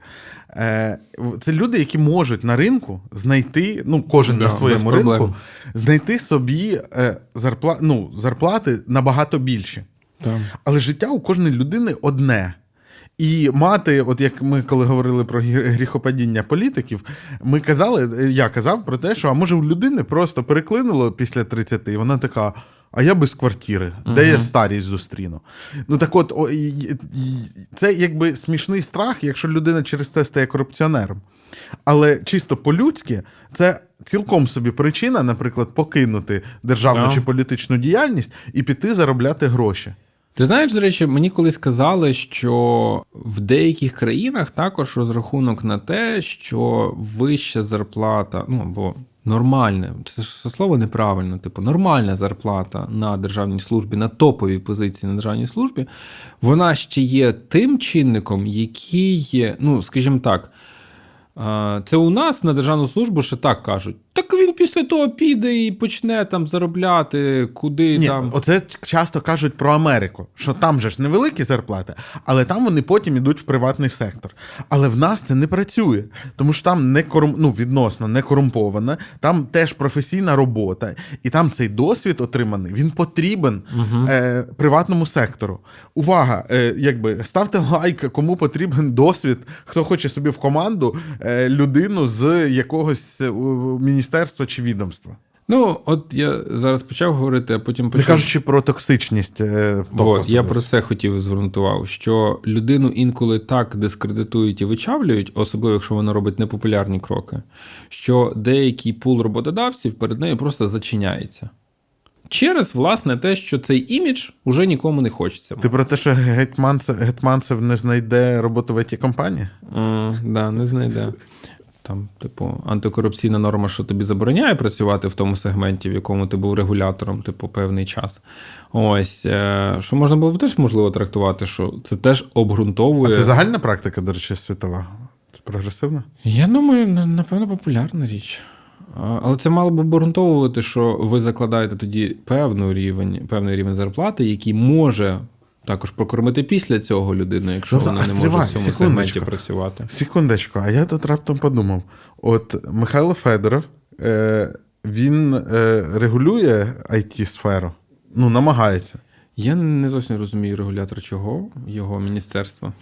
Speaker 2: Е, це люди, які можуть на ринку знайти, ну, кожен
Speaker 1: Да,
Speaker 2: на своєму ринку, знайти собі е, зарпла, ну, зарплати набагато більші.
Speaker 1: Так.
Speaker 2: Але життя у кожної людини одне. І мати, от як ми коли говорили про гріхопадіння політиків, ми казали, е, я казав про те, що а може у людини просто переклинуло після 30, і вона така. А я без квартири, де я старість зустріну. Ну так от, о, це якби смішний страх, якщо людина через це стає корупціонером. Але чисто по-людськи, це цілком собі причина, наприклад, покинути державну
Speaker 1: Да.
Speaker 2: чи політичну діяльність і піти заробляти гроші.
Speaker 1: Ти знаєш, до речі, мені колись сказали, що в деяких країнах також розрахунок на те, що вища зарплата, ну або нормальне, це ж слово неправильно, типу, нормальна зарплата на державній службі, на топовій позиції на державній службі, вона ще є тим чинником, який, ну, скажімо так, Це у нас на державну службу ще так кажуть. Так він після того піде і почне там заробляти, куди
Speaker 2: Ні,
Speaker 1: там.
Speaker 2: оце часто кажуть про Америку, що там же ж невеликі зарплати, але там вони потім йдуть в приватний сектор. Але в нас це не працює, тому що там не корум... ну, відносно не корумповане, там теж професійна робота, і там цей досвід отриманий, він потрібен е, приватному сектору. Увага! Е, якби ставте лайк, кому потрібен досвід, хто хоче собі в команду людину з якогось е, міністерства чи відомства.
Speaker 1: Ну, от я зараз почав говорити, а потім почав...
Speaker 2: Не кажучи про токсичність. е,
Speaker 1: От, я про це хотів звернути увагу, що людину інколи так дискредитують і вичавлюють, особливо якщо вона робить непопулярні кроки, що деякий пул роботодавців перед нею просто зачиняється. Через, власне, те, що цей імідж уже нікому не хочеться.
Speaker 2: Ти про те, що Гетьманцев, Гетманцев не знайде роботу в it компанії
Speaker 1: Mm, да, не знайде. Там, типу, антикорупційна норма, що тобі забороняє працювати в тому сегменті, в якому ти був регулятором, типу, певний час. Ось, е, що можна було б теж можливо трактувати, що це теж обґрунтовує.
Speaker 2: А це загальна практика, до речі, світова. Це прогресивно?
Speaker 1: Я думаю, напевно, популярна річ. Але це мало б обґрунтовувати, що ви закладаєте тоді певний рівень, певний рівень зарплати, який може також прокормити після цього людину, якщо
Speaker 2: Тобто,
Speaker 1: вона не може в цьому сегменті працювати.
Speaker 2: Секундочку, а я тут раптом подумав: от Михайло Федоров, е, він е, регулює it сферу ну, намагається.
Speaker 1: Я не зовсім розумію регулятор чого, його міністерства.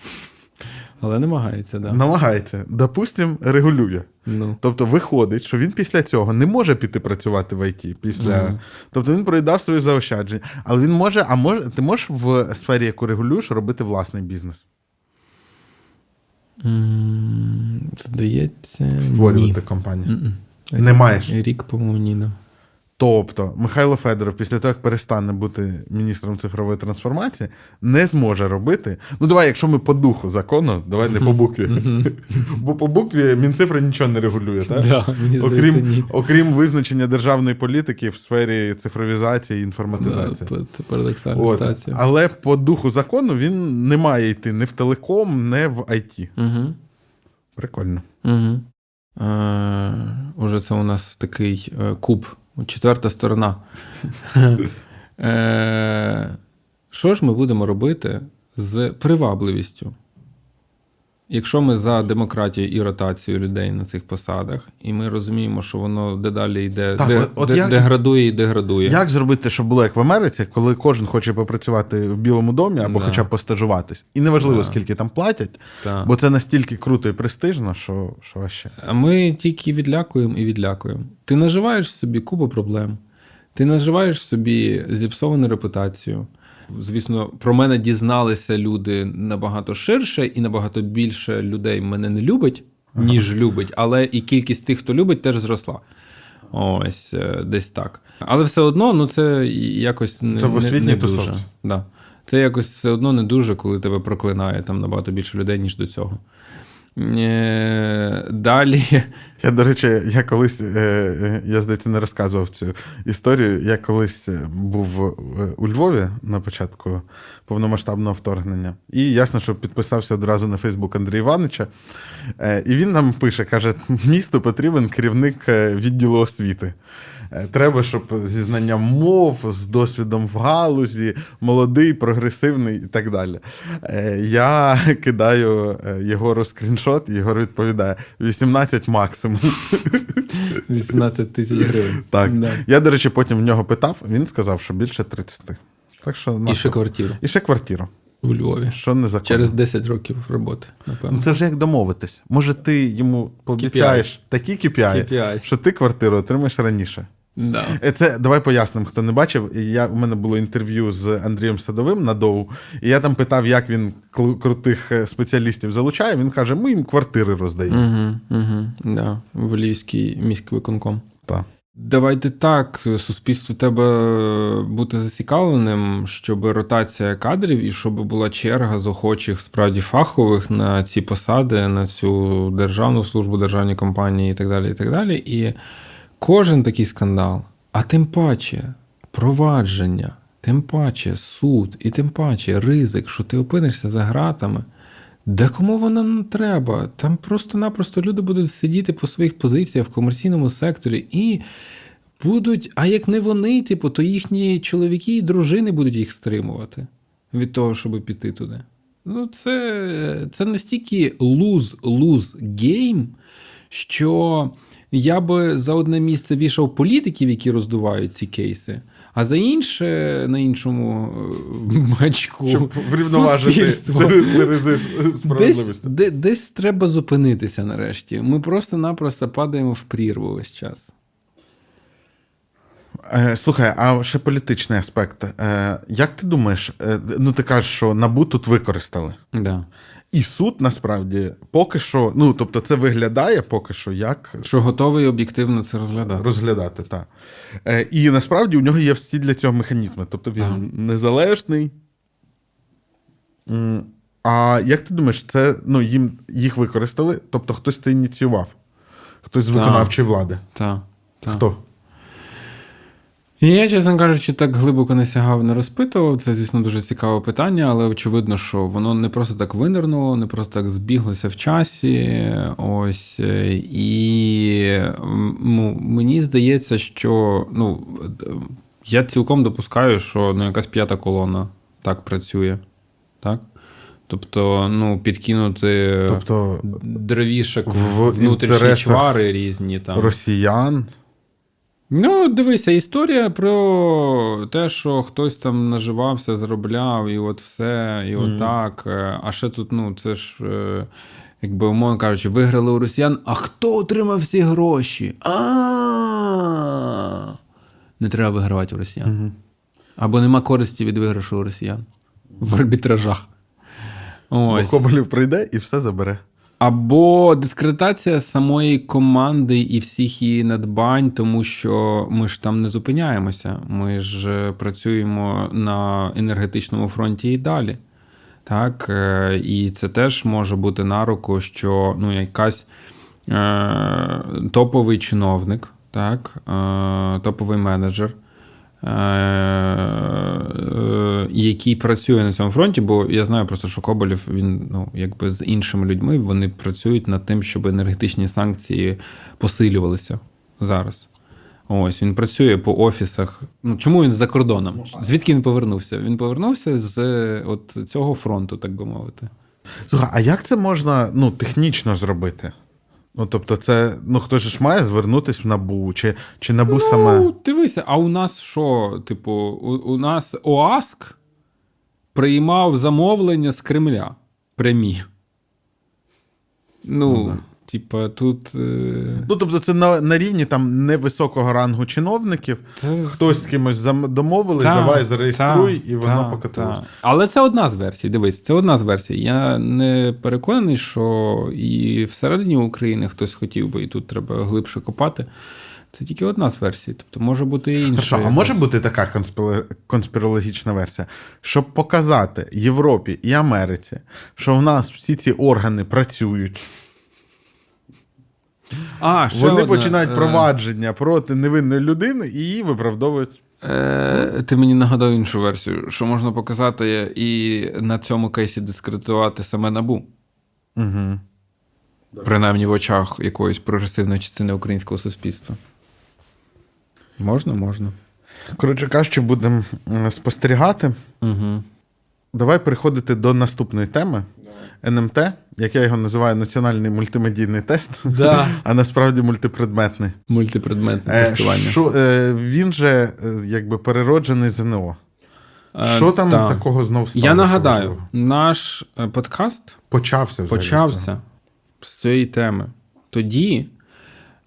Speaker 1: Але намагається, так. Да.
Speaker 2: Намагається. Допустим, регулює.
Speaker 1: Ну.
Speaker 2: Тобто виходить, що він після цього не може піти працювати в ІТ. Після...
Speaker 1: Мгм.
Speaker 2: Тобто він проїдав свої заощадження. Але він може, а може, ти можеш в сфері, яку регулюєш, робити власний бізнес,
Speaker 1: Здається.
Speaker 2: створювати
Speaker 1: ні.
Speaker 2: компанію.
Speaker 1: М-м.
Speaker 2: Не маєш?
Speaker 1: Рік, по-моєму, ні.
Speaker 2: Тобто Михайло Федоров, після того, як перестане бути міністром цифрової трансформації, не зможе робити. Ну, давай, якщо ми по духу закону, давай не по букві. Бо по букві Мінцифра нічого не регулює, так?
Speaker 1: Да, мені здається,
Speaker 2: Окрім,
Speaker 1: ні.
Speaker 2: окрім визначення державної політики в сфері цифровізації і інформатизації.
Speaker 1: Це парадоксальна
Speaker 2: От.
Speaker 1: ситуація.
Speaker 2: Але по духу закону він не має йти ні в телеком, ні в IT.
Speaker 1: Угу.
Speaker 2: Прикольно.
Speaker 1: Угу. Е, уже це у нас такий е, куб, четверта сторона. е, що ж ми будемо робити з привабливістю? Якщо ми за демократію і ротацію людей на цих посадах, і ми розуміємо, що воно дедалі йде,
Speaker 2: Так,
Speaker 1: де,
Speaker 2: от-
Speaker 1: де-
Speaker 2: як-
Speaker 1: деградує і деградує.
Speaker 2: Як зробити, щоб було як в Америці, коли кожен хоче попрацювати в Білому домі або
Speaker 1: Да.
Speaker 2: хоча б постажуватись? І неважливо,
Speaker 1: Да.
Speaker 2: скільки там платять,
Speaker 1: Та.
Speaker 2: бо це настільки круто і престижно, що, що ще.
Speaker 1: А ми тільки відлякуємо і відлякуємо. Ти наживаєш собі купу проблем, ти наживаєш собі зіпсовану репутацію. Звісно, про мене дізналися люди набагато ширше, і набагато більше людей мене не любить, ніж любить, але і кількість тих, хто любить, теж зросла. Ось е, десь так. Але все одно, ну це якось не,
Speaker 2: Це в
Speaker 1: не,
Speaker 2: освітній
Speaker 1: не дуже. Да. Це якось все одно не дуже, коли тебе проклинає там набагато більше людей, ніж до цього. Е, Далі.
Speaker 2: Я, до речі, я колись, е, е, я здається, не розказував цю історію. Я колись був у Львові на початку повномасштабного вторгнення. І ясно, що підписався одразу на Фейсбук Андрія Івановича. І він нам пише: каже: місту потрібен керівник відділу освіти. Е, Треба, щоб зі знанням мов, з досвідом в галузі, молодий, прогресивний і так далі. Е, Я кидаю е, Єгору скріншот, Єгор відповідає: 18 максимум.
Speaker 1: 18 тисяч гривень.
Speaker 2: Так.
Speaker 1: Да.
Speaker 2: Я, до речі, потім в нього питав, він сказав, що більше 30. Так що
Speaker 1: І ще квартиру
Speaker 2: І ще квартиру.
Speaker 1: у Львові.
Speaker 2: Що не законно.
Speaker 1: Через 10 років роботи, напевно.
Speaker 2: Ну, це вже як домовитись. Може, ти йому пообіцяєш такі KPI,
Speaker 1: KPI.
Speaker 2: що ти квартиру отримаєш раніше.
Speaker 1: Да.
Speaker 2: Е, Це давай пояснимо, хто не бачив. Я, у мене було інтерв'ю з Андрієм Садовим на Доу, і я там питав, як він крутих е, спеціалістів залучає. Він каже: ми їм квартири роздаємо.
Speaker 1: Угу, угу, да. В Львівський міський виконком.
Speaker 2: Так.
Speaker 1: Давайте так, суспільству треба бути зацікавленим, щоб ротація кадрів і щоб була черга з охочих справді фахових на ці посади, на цю державну службу, державні компанії і так далі. І так далі. І кожен такий скандал, а тим паче провадження, тим паче суд, і тим паче ризик, що ти опинишся за гратами. Де кому воно не треба? Там просто-напросто люди будуть сидіти по своїх позиціях в комерційному секторі і будуть, а як не вони, типу, то їхні чоловіки і дружини будуть їх стримувати від того, щоб піти туди. Ну, це, це настільки lose-lose game, що я би за одне місце вішав політиків, які роздувають ці кейси, А за інше на іншому е, бачку
Speaker 2: Щоб врівноважити терези
Speaker 1: Десь,
Speaker 2: справедливості.
Speaker 1: де, десь треба зупинитися нарешті. Ми просто-напросто падаємо в прірву весь час.
Speaker 2: Е, Слухай, а ще політичний аспект. Е, Як ти думаєш, ну ти кажеш, що набу тут використали?
Speaker 1: Да.
Speaker 2: І суд насправді поки що, ну тобто, це виглядає поки що як
Speaker 1: Що готовий об'єктивно це розглядати.
Speaker 2: розглядати. так. Е, І насправді у нього є всі для цього механізми. Тобто він
Speaker 1: Ага.
Speaker 2: незалежний. А як ти думаєш, це ну, їм їх використали? Тобто хтось це ініціював? Хтось з виконавчої влади?
Speaker 1: Так. так.
Speaker 2: Хто?
Speaker 1: Я, чесно кажучи, так глибоко не сягав, не розпитував. Це, звісно, дуже цікаве питання, але очевидно, що воно не просто так винирнуло, не просто так збіглося в часі. Ось. І ну, мені здається, що ну, я цілком допускаю, що ну, якась п'ята колона так працює. Так? Тобто, ну, підкинути
Speaker 2: Тобто
Speaker 1: дровішок в внутрішні чвари різні. Там.
Speaker 2: росіян.
Speaker 1: Ну, дивися, історія про те, що хтось там наживався, заробляв, і от все, і от так. Е, А ще тут, ну, це ж, е, якби умовно кажучи, виграли у росіян. А хто отримав всі гроші? Не треба вигравати у росіян. Або нема користі від виграшу у росіян в арбітражах.
Speaker 2: Бо
Speaker 1: Ось.
Speaker 2: Прийде і все забере.
Speaker 1: Або дискредитація самої команди і всіх її надбань, тому що ми ж там не зупиняємося. Ми ж е, працюємо на енергетичному фронті і далі. Так, е, і це теж може бути на руку, що ну, якась е, топовий чиновник, так, е, топовий менеджер, який працює на цьому фронті, бо я знаю просто, що Коболєв він ну, якби з іншими людьми вони працюють над тим, щоб енергетичні санкції посилювалися зараз. Ось він працює по офісах. Ну чому він за кордоном? Звідки він повернувся? Він повернувся з е, от цього фронту, так би мовити.
Speaker 2: Слухай, а як це можна ну, технічно зробити? Ну, тобто, це ну хто ж має звернутися в набу, чи, чи набу саме.
Speaker 1: Ну, дивися, а у нас що? Типу, у, у нас ОАСК приймав замовлення з Кремля прямі. Ну, типа, тут. Е...
Speaker 2: Ну, тобто, це на, на рівні там невисокого рангу чиновників.
Speaker 1: Це...
Speaker 2: Хтось з кимось домовились,
Speaker 1: Та,
Speaker 2: давай зареєструй,
Speaker 1: та,
Speaker 2: і воно покатилось.
Speaker 1: Але це одна з версій. Дивись, це одна з версій. Я не переконаний, що і всередині України хтось хотів би, і тут треба глибше копати. Це тільки одна з версій. Тобто може бути і інша.
Speaker 2: Хорошо, а може бути така конспірологічна версія, щоб показати Європі і Америці, що в нас всі ці органи працюють,
Speaker 1: А, ще
Speaker 2: вони
Speaker 1: одна,
Speaker 2: починають
Speaker 1: е,
Speaker 2: провадження проти невинної людини і її виправдовують.
Speaker 1: Е, ти мені нагадав іншу версію, що можна показати і на цьому кейсі дискредитувати саме набу.
Speaker 2: Угу.
Speaker 1: Принаймні в очах якоїсь прогресивної частини українського суспільства. Можна, можна.
Speaker 2: Коротше кажучи, будемо спостерігати.
Speaker 1: Угу.
Speaker 2: Давай переходити до наступної теми. НМТ, як я його називаю, національний мультимедійний тест,
Speaker 1: Да.
Speaker 2: а насправді мультипредметний.
Speaker 1: Мультипредметне
Speaker 2: Е,
Speaker 1: тестування.
Speaker 2: Що, е, він же е, якби перероджений ЗНО.
Speaker 1: Е,
Speaker 2: Що там
Speaker 1: та.
Speaker 2: такого знов сталося?
Speaker 1: Я нагадаю,
Speaker 2: важливого?
Speaker 1: наш подкаст
Speaker 2: Почався взагалі.
Speaker 1: почався з цієї теми. Тоді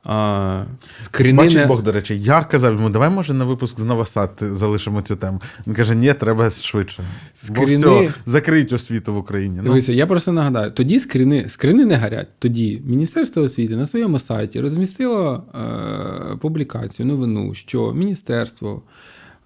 Speaker 1: а, скріни
Speaker 2: Бачить. Бог, до речі, я казав йому, давай може на випуск з Новосад залишимо цю тему. Він каже, ні, треба швидше. Бо все, закриють освіту в Україні. Ну,
Speaker 1: Дивися, я просто нагадаю, тоді скріни, скріни не гарять. Тоді Міністерство освіти на своєму сайті розмістило е, публікацію, новину, що міністерство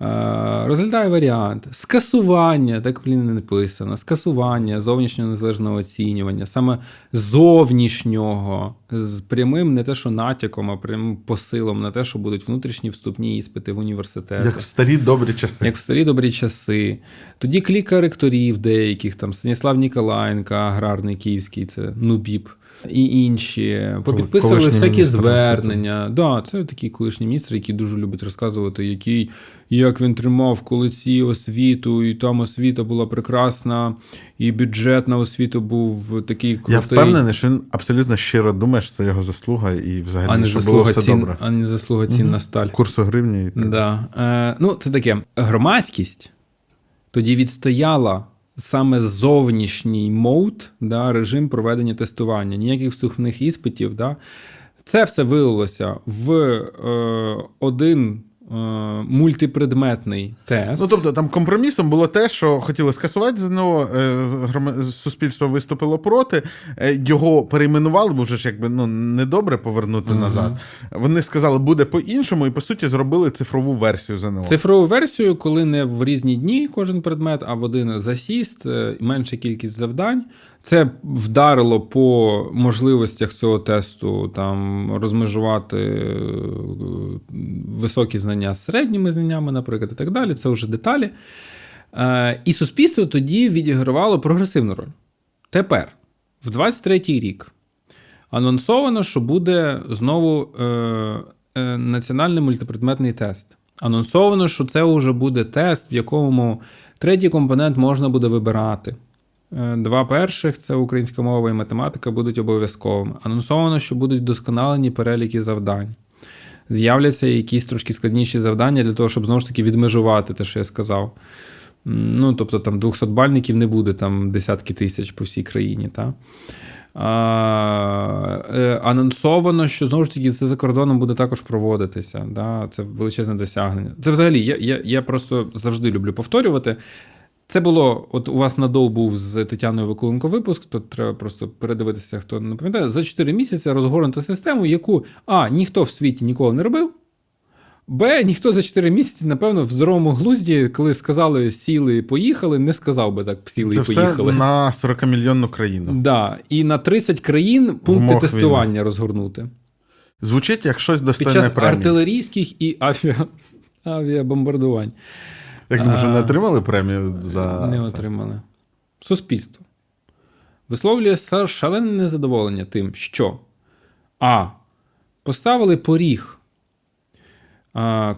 Speaker 1: е, розглядає варіант скасування, так блін не написано, скасування зовнішнього незалежного оцінювання, саме зовнішнього, з прямим не те, що натяком, а прямим посилом на те, що будуть внутрішні вступні іспити в університети.
Speaker 2: як в старі добрі часи.
Speaker 1: Як в старі добрі часи. Тоді кліка ректорів деяких, там Станіслав Ніколаєнко, аграрний київський, це Нубіп. І інші. Попідписували
Speaker 2: Колишній
Speaker 1: всякі
Speaker 2: міністр
Speaker 1: звернення. Да, це такий колишній міністр, який дуже любить розказувати, який, як він тримав кулиці освіту, і там освіта була прекрасна, і бюджет на освіту був такий крутий.
Speaker 2: Я впевнений, що він абсолютно щиро думає, що це його заслуга, і взагалі
Speaker 1: а не
Speaker 2: що було все
Speaker 1: цін,
Speaker 2: добре.
Speaker 1: а не заслуга цін на сталь.
Speaker 2: Курсу гривні і так.
Speaker 1: Да. Е, ну, це таке. Громадськість тоді відстояла саме зовнішній мод, да, режим проведення тестування, ніяких вступних іспитів. Да. Це все вилилося в е, один мультипредметний тест.
Speaker 2: Ну тобто там компромісом було те, що хотіли скасувати ЗНО, е, суспільство виступило проти, е, його перейменували, бо вже ж якби ну недобре повернути назад. Вони сказали, буде по-іншому, і по суті зробили цифрову версію ЗНО.
Speaker 1: Цифрову версію, коли не в різні дні кожен предмет, а в один засіст, е, менша кількість завдань. Це вдарило по можливостях цього тесту там розмежувати е, високі знання з середніми знаннями, наприклад, і так далі. Це вже деталі. Е, І суспільство тоді відігравало прогресивну роль. Тепер, в 23-й рік, анонсовано, що буде знову е, національний мультипредметний тест. Анонсовано, що це вже буде тест, в якому третій компонент можна буде вибирати. Е, Два перших це українська мова і математика будуть обов'язковими. Анонсовано, що будуть вдосконалені переліки завдань. З'являться якісь трошки складніші завдання для того, щоб знову ж таки відмежувати те, що я сказав. Ну, тобто там 200 бальників не буде там десятки тисяч по всій країні. Та? А, е, анонсовано, що знову ж таки це за кордоном буде також проводитися. Да? Це величезне досягнення. Це взагалі, я, я, я просто завжди люблю повторювати. Це було, от у вас надов був з Тетяною Викуленко випуск, то треба просто передивитися, хто не пам'ятає. За 4 місяці розгорнути систему, яку А, ніхто в світі ніколи не робив. Б, ніхто за 4 місяці, напевно, в здоровому глузді, коли сказали сіли, і поїхали, не сказав би так сіли
Speaker 2: Це
Speaker 1: і
Speaker 2: все
Speaker 1: поїхали.
Speaker 2: на 40-мільйонну країну.
Speaker 1: Да. І на 30 країн пункти тестування розгорнути.
Speaker 2: Звучить як щось
Speaker 1: Під час
Speaker 2: премії.
Speaker 1: артилерійських і авіа... авіабомбардувань.
Speaker 2: Як ми вже не отримали премію за
Speaker 1: не отримали. Суспільство висловлює шалене незадоволення тим, що А. Поставили поріг.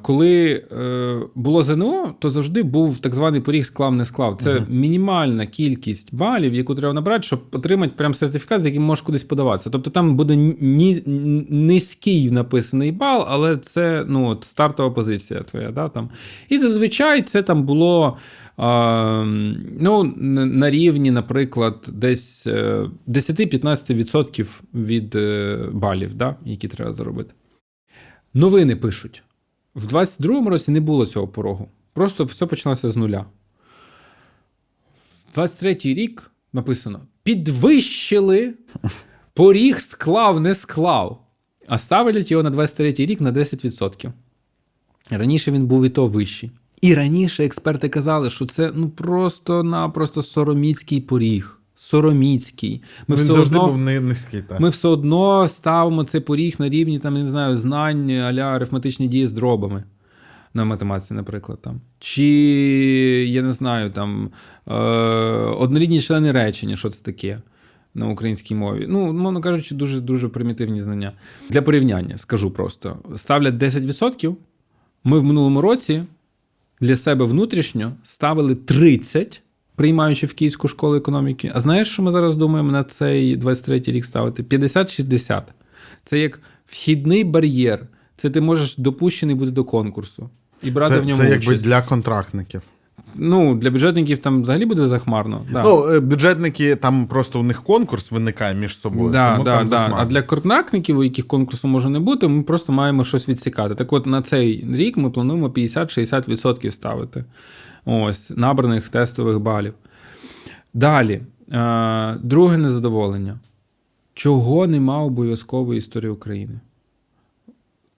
Speaker 1: Коли е, було ЗНО, то завжди був так званий поріг склав не склав. Це мінімальна кількість балів, яку треба набрати, щоб отримати прям сертифікат, з яким можеш кудись подаватися. Тобто там буде ні, низький написаний бал, але це ну, от, стартова позиція твоя. Да, там. І зазвичай це там було а, ну, на рівні, наприклад, десь е, 10-15% від е, балів, да, які треба заробити. Новини пишуть. В 22-му році не було цього порогу. Просто все почалося з нуля. В 23-й рік написано: підвищили поріг склав, не склав. А ставлять його на 23-й рік на 10%. Раніше він був і то вищий. І раніше експерти казали, що це ну просто-напросто сороміцький поріг. Сороміцький. Ми
Speaker 2: Він
Speaker 1: все
Speaker 2: завжди
Speaker 1: одно...
Speaker 2: був ни- низький. Так.
Speaker 1: Ми все одно ставимо цей поріг на рівні там, я не знаю, знань аля арифметичні дії з дробами. На математиці, наприклад, там. Чи, я не знаю, там е, однорідні члени речення, що це таке на українській мові. Ну, мовно кажучи, дуже дуже примітивні знання. Для порівняння скажу просто: ставлять 10%. Ми в минулому році для себе внутрішньо ставили 30, приймаючи в Київську школу економіки. А знаєш, що ми зараз думаємо на цей 23-й рік ставити? 50-60. Це як вхідний бар'єр. Це ти можеш допущений бути до конкурсу і брати
Speaker 2: Це,
Speaker 1: в ньому
Speaker 2: це якби
Speaker 1: участь.
Speaker 2: для контрактників.
Speaker 1: Ну, для бюджетників там взагалі буде захмарно. Да.
Speaker 2: Ну, е, бюджетники, там просто у них конкурс виникає між собою.
Speaker 1: Да,
Speaker 2: тому
Speaker 1: да,
Speaker 2: там
Speaker 1: да.
Speaker 2: захмарно.
Speaker 1: А для контрактників, у яких конкурсу може не бути, ми просто маємо щось відсікати. Так от на цей рік ми плануємо 50-60% ставити ось, набраних тестових балів. Далі, е, друге незадоволення. Чого нема обов'язкової історії України?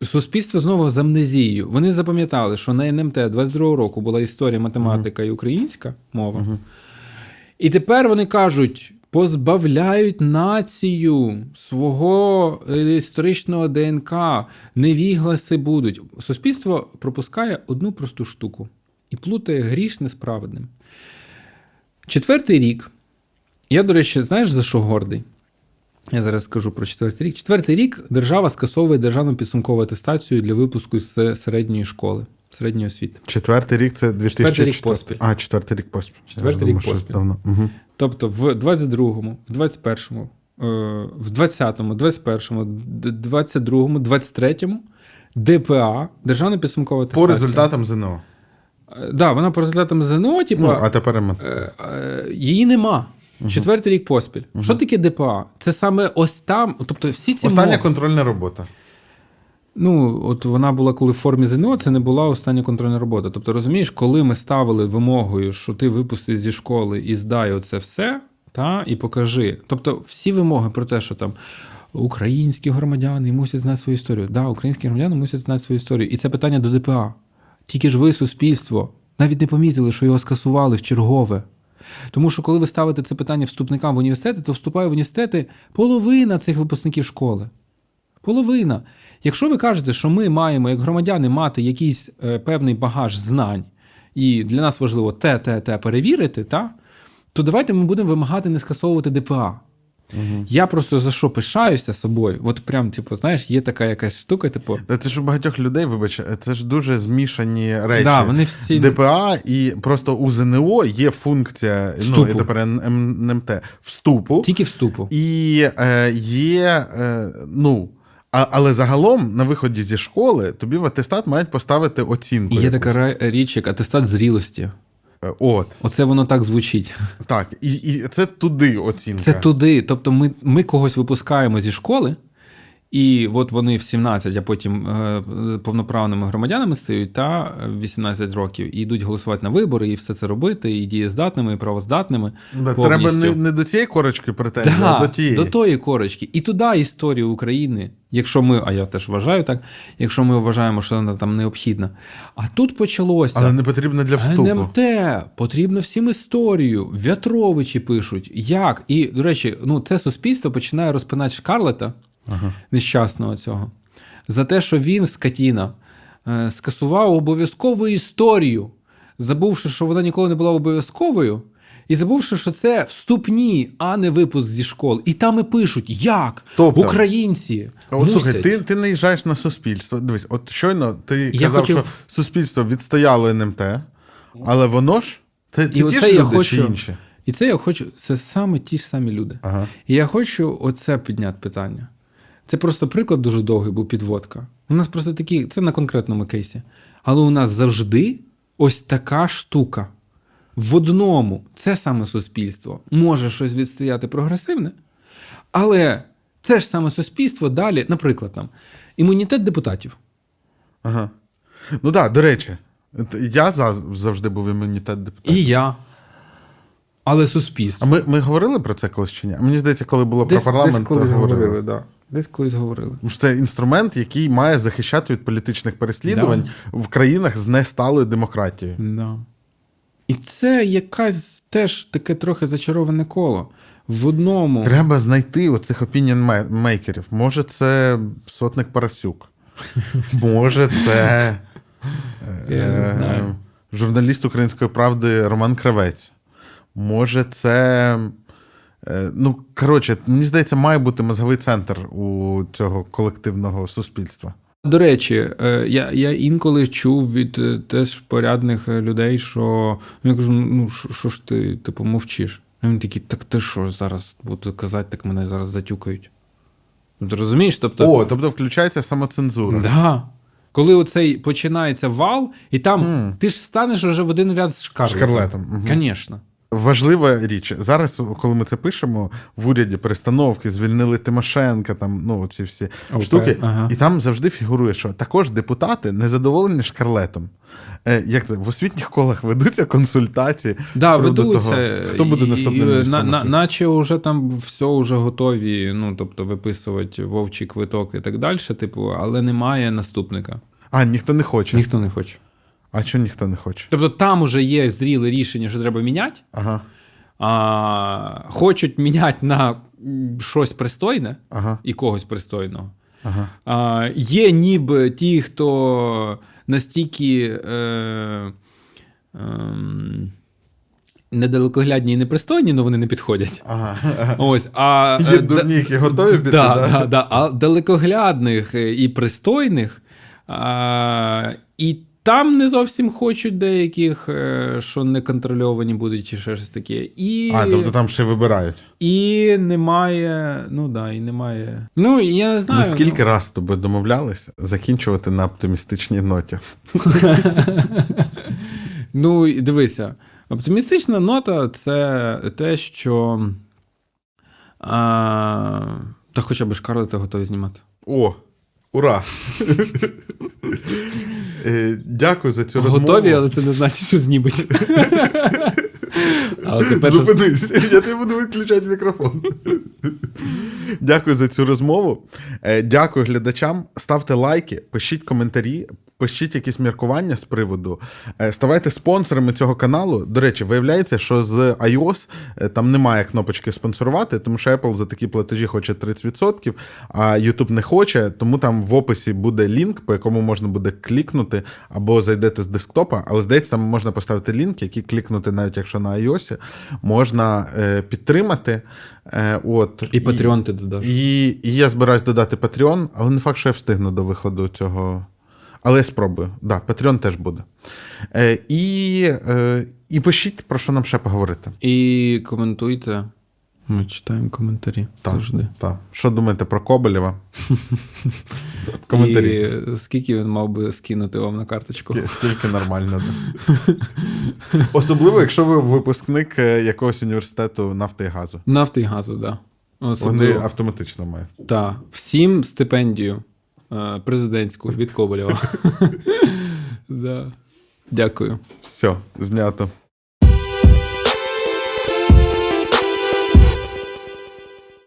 Speaker 1: Суспільство знову з амнезією. Вони запам'ятали, що на НМТ 22-го року була історія, математика і українська мова. І тепер вони кажуть: позбавляють націю свого е, історичного ДНК, невігласи будуть. Суспільство пропускає одну просту штуку і плутає грішне з праведним. Четвертий рік. Я, до речі, знаєш, за що гордий? Я зараз скажу про четвертий рік. Четвертий рік держава скасовує державну підсумкову атестацію для випуску з середньої школи, середньої освіти.
Speaker 2: Четвертий рік це 2004.
Speaker 1: Четвертий рік поспіль.
Speaker 2: А, четвертий рік поспіль.
Speaker 1: Четвертий рік
Speaker 2: думав,
Speaker 1: поспіль.
Speaker 2: Давно. Угу.
Speaker 1: Тобто в 22-му, в 21-му, е, в 20-му, 21-му, д- 22-му, 23-му ДПА, державна підсумкова атестація.
Speaker 2: По результатам ЗНО.
Speaker 1: Да, вона по результатам ЗНО, типу,
Speaker 2: Ну, а тепер ми.
Speaker 1: е, е, її нема. Четвертий рік поспіль. Що таке ДПА? Це саме ось там, тобто всі ці
Speaker 2: Остання
Speaker 1: мови-
Speaker 2: контрольна робота.
Speaker 1: Ну, от вона була коли в формі ЗНО, це не була остання контрольна робота. Тобто, розумієш, коли ми ставили вимогою, що ти випусти зі школи і здай оце все, та, і покажи. Тобто, всі вимоги про те, що там українські громадяни мусять знати свою історію. Да, українські громадяни мусять знати свою історію. І це питання до ДПА. Тільки ж ви, суспільство, навіть не помітили, що його скасували в чергове. Тому що коли ви ставите це питання вступникам в університети, то вступає в університети половина цих випускників школи. Половина. Якщо ви кажете, що ми маємо, як громадяни, мати якийсь е, певний багаж знань, і для нас важливо те, те, те перевірити, та, то давайте ми будемо вимагати не скасовувати ДПА. Я просто за що пишаюся собою? От прям, типу, знаєш, є така якась штука, типу.
Speaker 2: Та Це ж у багатьох людей, вибач, це ж дуже змішані речі.
Speaker 1: Да, вони всі
Speaker 2: ДПА і просто у ЗНО є функція ну,
Speaker 1: Вступу.
Speaker 2: і тепер НМТ вступу.
Speaker 1: тільки вступу.
Speaker 2: І е, є, е, ну, а, але загалом на виході зі школи тобі в атестат мають поставити оцінку.
Speaker 1: І є
Speaker 2: якусь.
Speaker 1: така річ, як атестат зрілості.
Speaker 2: Е, От,
Speaker 1: Оце воно так звучить.
Speaker 2: так. І, і це туди оцінка.
Speaker 1: Це туди. Тобто ми, ми когось випускаємо зі школи, і от вони в 17, а потім е, повноправними громадянами стають та 18 років і йдуть голосувати на вибори, і все це робити, і дієздатними, і правоздатними. Повністю.
Speaker 2: Треба не, не до цієї корочки претензії,
Speaker 1: Да,
Speaker 2: а до тієї.
Speaker 1: до тої корочки. І туди історію України, якщо ми, а я теж вважаю так, якщо ми вважаємо, що вона там необхідна. А тут почалося.
Speaker 2: Але не потрібно для вступу.
Speaker 1: НМТ, потрібно всім історію. В'ятровичі пишуть. Як? І, до речі, ну, це суспільство починає розпинати Шкарлета,
Speaker 2: Ага.
Speaker 1: нещасного цього, за те, що він, скотіна, е, скасував обов'язкову історію, забувши, що вона ніколи не була обов'язковою. І забувши, що це вступні, а не випуск зі школ. І там і пишуть, як
Speaker 2: Тобто,
Speaker 1: українці.
Speaker 2: От
Speaker 1: мусять.
Speaker 2: слухай, ти, ти наїжджаєш на суспільство. Дивись, от щойно ти
Speaker 1: Я
Speaker 2: казав,
Speaker 1: хотів-
Speaker 2: що суспільство відстояло НМТ, але воно ж це, це
Speaker 1: І
Speaker 2: ті ж люди
Speaker 1: хочу-
Speaker 2: чи інші.
Speaker 1: І це я хочу, це саме ті ж самі люди.
Speaker 2: Ага.
Speaker 1: І я хочу оце підняти питання. Це просто приклад дуже довгий був підводка. У нас просто такі, це на конкретному кейсі. Але у нас завжди ось така штука. В одному це саме суспільство може щось відстояти прогресивне, але це ж саме суспільство далі, наприклад, там, імунітет депутатів.
Speaker 2: Ага. Ну так, да, до речі, я завжди був імунітет депутата.
Speaker 1: І я. Але
Speaker 2: А
Speaker 1: суспільство.
Speaker 2: ми, ми говорили про це колись чи ні? Мені здається, коли було
Speaker 1: Десь,
Speaker 2: про парламент,
Speaker 1: десь
Speaker 2: то говорили.
Speaker 1: говорили, да. Десь колись говорили.
Speaker 2: Тому що це інструмент, який має захищати від політичних переслідувань в країнах з несталою демократією.
Speaker 1: Да. І це якась теж таке трохи зачароване коло. В одному.
Speaker 2: Треба знайти оцих opinion мейкерів. Може, це сотник Парасюк. Може, це
Speaker 1: Я не
Speaker 2: е,
Speaker 1: знаю.
Speaker 2: журналіст української правди Роман Кравець. Може, це. Е, Ну, коротше, мені здається, має бути мозговий центр у цього колективного суспільства.
Speaker 1: До речі, е, я, я інколи чув від е, теж порядних людей, що ну, я кажу: ну що ж ти, типу, мовчиш? А він такий, так ти що зараз буду казати, так мене зараз затюкають. Ну, Ти розумієш? Тобто,
Speaker 2: О, тобто включається самоцензура.
Speaker 1: да. коли оцей починається вал, і там ти ж станеш уже в один ряд з Шкарлетом.
Speaker 2: Шкарлетом.
Speaker 1: Звісно.
Speaker 2: Важлива річ. Зараз, коли ми це пишемо, в уряді перестановки звільнили Тимошенка, там ну ці всі
Speaker 1: ОП,
Speaker 2: штуки,
Speaker 1: ага.
Speaker 2: і там завжди фігурує, що також депутати незадоволені шкарлетом. Е, як це в освітніх колах ведуться консультації
Speaker 1: Да,
Speaker 2: з
Speaker 1: ведуться.
Speaker 2: того, хто буде наступним
Speaker 1: і, на, на. Наче вже там все вже готові, ну тобто виписувати вовчий квиток і так далі, типу, але немає наступника.
Speaker 2: А ніхто не хоче.
Speaker 1: Ніхто не хоче.
Speaker 2: А чого ніхто не хоче?
Speaker 1: Тобто там уже є зріле рішення, що треба міняти,
Speaker 2: Ага,
Speaker 1: а хочуть міняти на щось пристойне
Speaker 2: ага,
Speaker 1: і когось пристойного.
Speaker 2: ага.
Speaker 1: А, є ніби ті, хто настільки. Е, ем, недалекоглядні і непристойні, але вони не підходять.
Speaker 2: Ага.
Speaker 1: Ось, а
Speaker 2: Є
Speaker 1: е,
Speaker 2: дурні, які готові піти,
Speaker 1: да,
Speaker 2: да?
Speaker 1: да, да. А далекоглядних е, і пристойних, а, і там не зовсім хочуть деяких, е, що не контрольовані будуть, чи ще щось таке. І,
Speaker 2: А, тобто там ще вибирають.
Speaker 1: і немає. Ну да, і немає. Ну, я не знаю.
Speaker 2: Ми скільки раз з тобою домовлялись закінчувати на оптимістичній ноті.
Speaker 1: Ну, дивися, оптимістична нота це те, що. А, та хоча б Шкарлета готові знімати.
Speaker 2: О, ура! Е, Дякую за цю розмову.
Speaker 1: Готові, але це не значить, що знімуть. Але.
Speaker 2: Зупинись, я тебе буду виключати мікрофон. Дякую за цю розмову. Е, Дякую глядачам. Ставте лайки, пишіть коментарі, пишіть якісь міркування з приводу. Е, Ставайте спонсорами цього каналу. До речі, виявляється, що з iOS е, там немає кнопочки спонсорувати, тому що Apple за такі платежі хоче 30%, а YouTube не хоче. Тому там в описі буде лінк, по якому можна буде клікнути, або зайдете з десктопа. Але здається, там можна поставити лінк, який клікнути, навіть якщо на iOS, можна е, підтримати. От,
Speaker 1: І Patreon ти додаш.
Speaker 2: і, і я збираюсь додати Patreon, але не факт, що я встигну до виходу цього. Але я спробую. Так, да, Patreon теж буде. Е, і, е, і пишіть, про що нам ще поговорити.
Speaker 1: І коментуйте. Ми читаємо коментарі.
Speaker 2: Так,
Speaker 1: Завжди.
Speaker 2: так. Що думаєте про Коболєва? Коментарі.
Speaker 1: І скільки він мав би скинути вам на карточку?
Speaker 2: Скільки- нормально. Особливо, якщо ви випускник е, якогось університету нафти і газу.
Speaker 1: Нафти і газу, так. Да.
Speaker 2: Вони автоматично мають.
Speaker 1: Так. Всім стипендію президентську від Коболєва. Дякую.
Speaker 2: Все, знято.